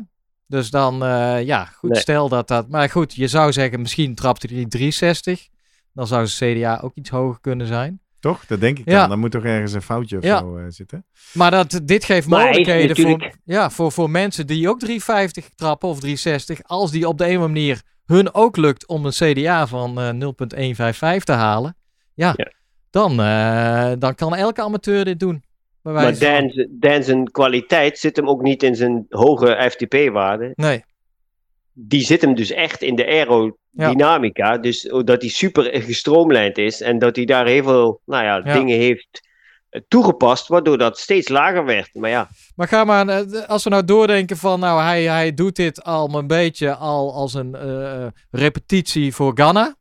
Dus dan, eh, ja, goed, Nee. stel dat dat... Maar goed, je zou zeggen, misschien trapte hij 360. Dan zou zijn CDA ook iets hoger kunnen zijn. Toch? Dat denk ik Ja. dan. Dan moet toch ergens een foutje of Ja. zo eh, zitten. Maar dat, dit geeft Maar mogelijkheden voor, ja, voor, voor mensen die ook 350 trappen of 360. Als die op de een of andere manier hun ook lukt om een CDA van eh 0.155 te halen. Ja, Ja. Dan, eh, dan kan elke amateur dit doen. Maar. Dan, Dan zijn kwaliteit zit hem ook niet in zijn hoge FTP-waarde. Nee, Die zit hem dus echt in de aerodynamica. Dus dat hij super gestroomlijnd is. En dat hij daar heel veel nou ja, Ja. dingen heeft eh, toegepast. Waardoor dat steeds lager werd. Maar ja, maar ga maar, eh, als we nou doordenken van, nou, hij, hij doet dit al een beetje al als een eh, repetitie voor Ghana.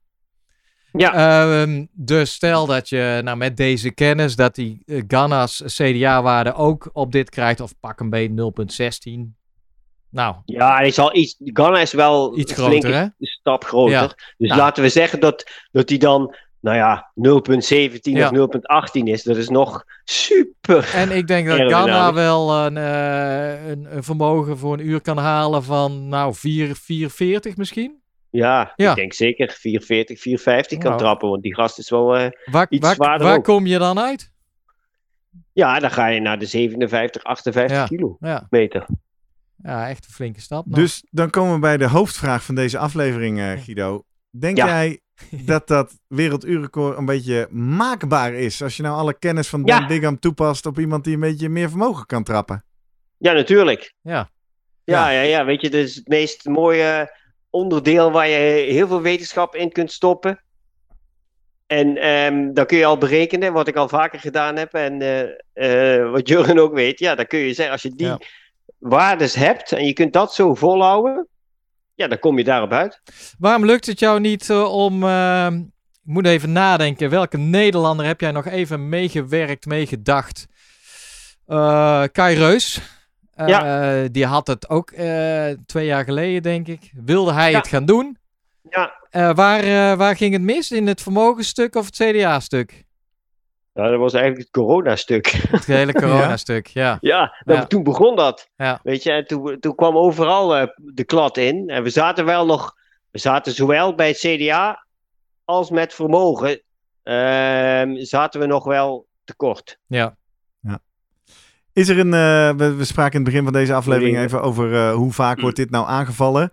ja Ehm, dus stel dat je nou, met deze kennis dat die Ghana's CDA-waarde ook op dit krijgt, of pak een beetje 0.16. Nou, Ja, hij zal iets. Ghana is wel Iets een groter, hè? stap groter. Ja. Dus Nou. laten we zeggen dat, dat hij dan, nou ja, 0,17 Ja. of 0,18 is. Dat is nog super. en ik denk dat. Ghana wel een, eh, een, een vermogen voor een uur kan halen van, nou, 4, 440 misschien. Ja, Ja. ik denk zeker 440, 450 kan Nou. trappen. Want die gast is wel. eh, Waar, Iets waar, zwaarder waar ook. kom je dan uit? ja, dan ga je naar de 57, 58 Ja. kilometer. Ja, ja echt een flinke stap. nog. Dus dan komen we bij de hoofdvraag van deze aflevering, eh, Guido. Denk Ja. jij dat dat werelduurrecord een beetje maakbaar is? Als je nou alle kennis van Ja. Dan Bigham toepast op iemand die een beetje meer vermogen kan trappen. Ja, natuurlijk. Ja. Ja, ja, ja, weet je, dat is het meest mooie onderdeel waar je heel veel wetenschap in kunt stoppen. En ehm dan kun je al berekenen, wat ik al vaker gedaan heb en eh, eh, wat Jurgen ook weet. Ja, dan kun je zeggen, als je die Ja. Waardes hebt en je kunt dat zo volhouden, ja, dan kom je daarop uit. Waarom lukt het jou niet eh, om. eh, ik moet even nadenken. Welke Nederlander heb jij nog even meegewerkt, meegedacht? Eh Kai Reus. Eh, Die had het ook twee jaar geleden, denk ik. Wilde hij Ja. het gaan doen? Ja, waar, waar ging het mis? In het vermogensstuk of het CDA-stuk? Nou, dat was eigenlijk het coronastuk. Het hele corona-stuk, ja. Ja, Ja. toen begon dat. Ja. Weet je, en toen, toen kwam overal eh, de klad in. En we zaten wel nog, we zaten zowel bij het CDA als met vermogen, ehm, zaten we nog wel tekort. ja. Is er een, eh, we, we spraken in het begin van deze aflevering even over eh, hoe vaak wordt dit nou aangevallen.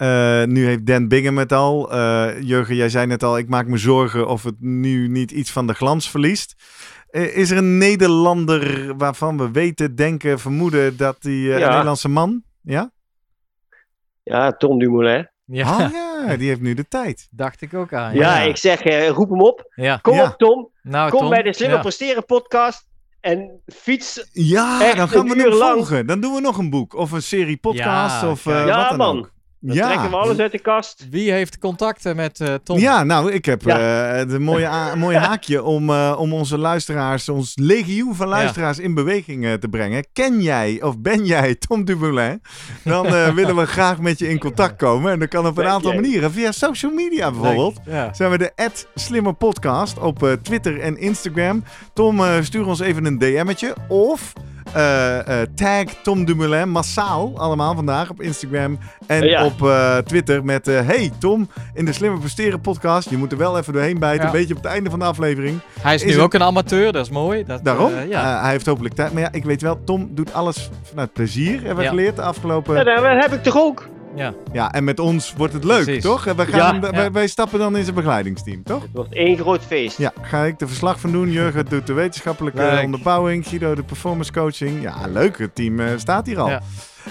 Eh, nu heeft Dan Bingham het al. Eh, Jurgen, jij zei net al, ik maak me zorgen of het nu niet iets van de glans verliest. Eh, is er een Nederlander waarvan we weten, denken, vermoeden dat die eh, Ja. een Nederlandse man? Ja? Ja, Tom Dumoulin. Ja, Oh ja, die heeft nu de tijd. dacht ik ook aan. Ja, Ja. ik zeg, roep hem op. ja. Kom Ja. op, Tom. Nou, Kom Tom, bij de Slimmer ja. Presteren podcast en fiets. Ja, dan gaan we hem lang. volgen. Dan doen we nog een boek of een serie podcast Ja, of eh, wat Ja, dan man. ook. Dan trekken we alles uit de kast. Wie heeft contacten met eh, Tom? Ja, nou, ik heb Ja. eh, de mooie, mooie haakje om, eh, om onze luisteraars, ons legioen van luisteraars in beweging eh, te brengen. Ken jij of ben jij Tom Dumoulin? Dan eh, willen we graag met je in contact komen. En dat kan op een Ben aantal jij? manieren. Via social media bijvoorbeeld. Ja. Zijn we de Slimmer Podcast op eh, Twitter en Instagram. Tom, eh, stuur ons even een DM'tje. Of eh, eh, tag Tom Dumoulin massaal allemaal vandaag op Instagram en Ja. op eh, Twitter met eh, Hey Tom, in de Slimmer Presteren podcast. Je moet er wel even doorheen bijten, Ja. een beetje op het einde van de aflevering. Hij is, Is nu het- ook een amateur, dat is mooi. Dat, Daarom, eh, ja. Eh, hij heeft hopelijk tijd. Maar ja, ik weet wel, Tom doet alles vanuit plezier, hebben we Ja. geleerd de afgelopen... Ja, dat heb ik toch ook. Ja. Ja, en met ons wordt het leuk, Precies. toch? We gaan, Ja. wij, Ja. wij stappen dan in zijn begeleidingsteam, toch? Het wordt één groot feest. Ja, ga ik de verslag van doen. Jurgen doet de wetenschappelijke Leuk. onderbouwing. Guido de performance coaching. Ja, leuk. Het team eh, staat hier al.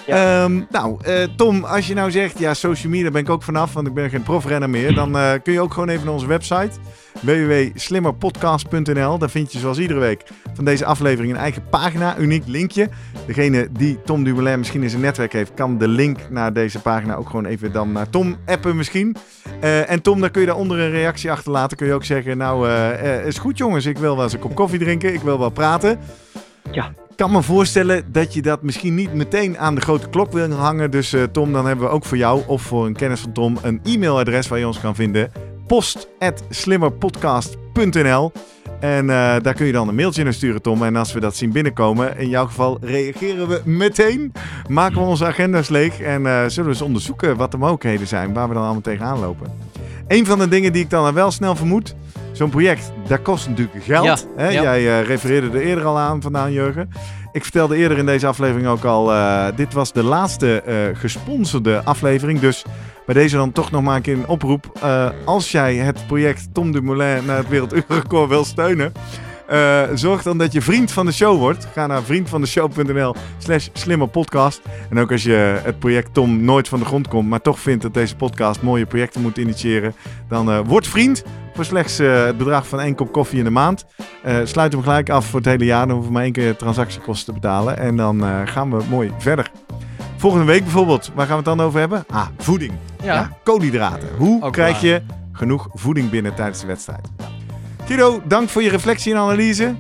Ja. Ehm, nou, eh, Tom, als je nou zegt, ja, social media ben ik ook vanaf, want ik ben geen profrenner meer. Dan eh, kun je ook gewoon even naar onze website www.slimmerpodcast.nl. Daar vind je zoals iedere week van deze aflevering een eigen pagina, uniek linkje. Degene die Tom Dumoulin misschien in zijn netwerk heeft, kan de link naar deze pagina ook gewoon even dan naar Tom appen misschien. Eh, en Tom, dan kun je daaronder een reactie achterlaten. Kun je ook zeggen, nou, is goed jongens, ik wil wel eens een kop koffie drinken, ik wil wel praten. Ja. Kan me voorstellen dat je dat misschien niet meteen aan de grote klok wil hangen. Dus eh, Tom, dan hebben we ook voor jou of voor een kennis van Tom een e-mailadres waar je ons kan vinden. post.slimmerpodcast.nl En eh, daar kun je dan een mailtje naar sturen, Tom. En als we dat zien binnenkomen, in jouw geval reageren we meteen. Maken we onze agenda's leeg en eh, zullen we eens onderzoeken wat de mogelijkheden zijn waar we dan allemaal tegenaan lopen. Een van de dingen die ik dan wel snel vermoed, zo'n project, dat kost natuurlijk geld. Ja, Hè? ja. Jij eh, refereerde er eerder al aan vandaan, Jurgen. Ik vertelde eerder in deze aflevering ook al, eh, dit was de laatste eh, gesponsorde aflevering. Dus bij deze dan toch nog maar een keer een oproep. Als jij het project Tom Dumoulin naar het Werelduurrecord wil steunen... eh, zorg dan dat je vriend van de show wordt. Ga naar vriendvandeshow.nl slash slimmerpodcast. En ook als je het project Tom nooit van de grond komt... maar toch vindt dat deze podcast mooie projecten moet initiëren... dan eh, word vriend voor slechts eh, het bedrag van één kop koffie in de maand. Sluit hem gelijk af voor het hele jaar. Dan hoeven we maar één keer transactiekosten te betalen. En dan gaan we mooi verder. Volgende week bijvoorbeeld, waar gaan we het dan over hebben? Ah, voeding. Ja. koolhydraten. Hoe Ook krijg waar. je genoeg voeding binnen tijdens de wedstrijd? Guido, dank voor je reflectie en analyse.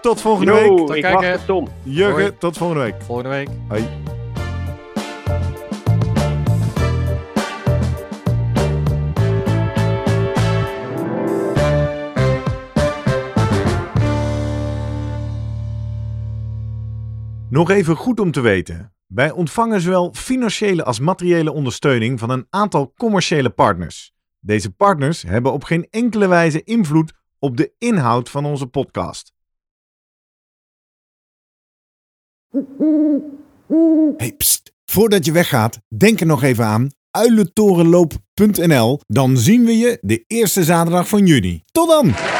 Tot volgende week. Tot ik kijken. wacht op Tom. Jurgen, Hoi. tot volgende week. Volgende week. Hoi. Nog even goed om te weten. Wij ontvangen zowel financiële als materiële ondersteuning van een aantal commerciële partners. Deze partners hebben op geen enkele wijze invloed op de inhoud van onze podcast. Hey. Voordat je weggaat, denk er nog even aan uilentorenloop.nl. Dan zien we je de eerste zaterdag van juni. Tot dan!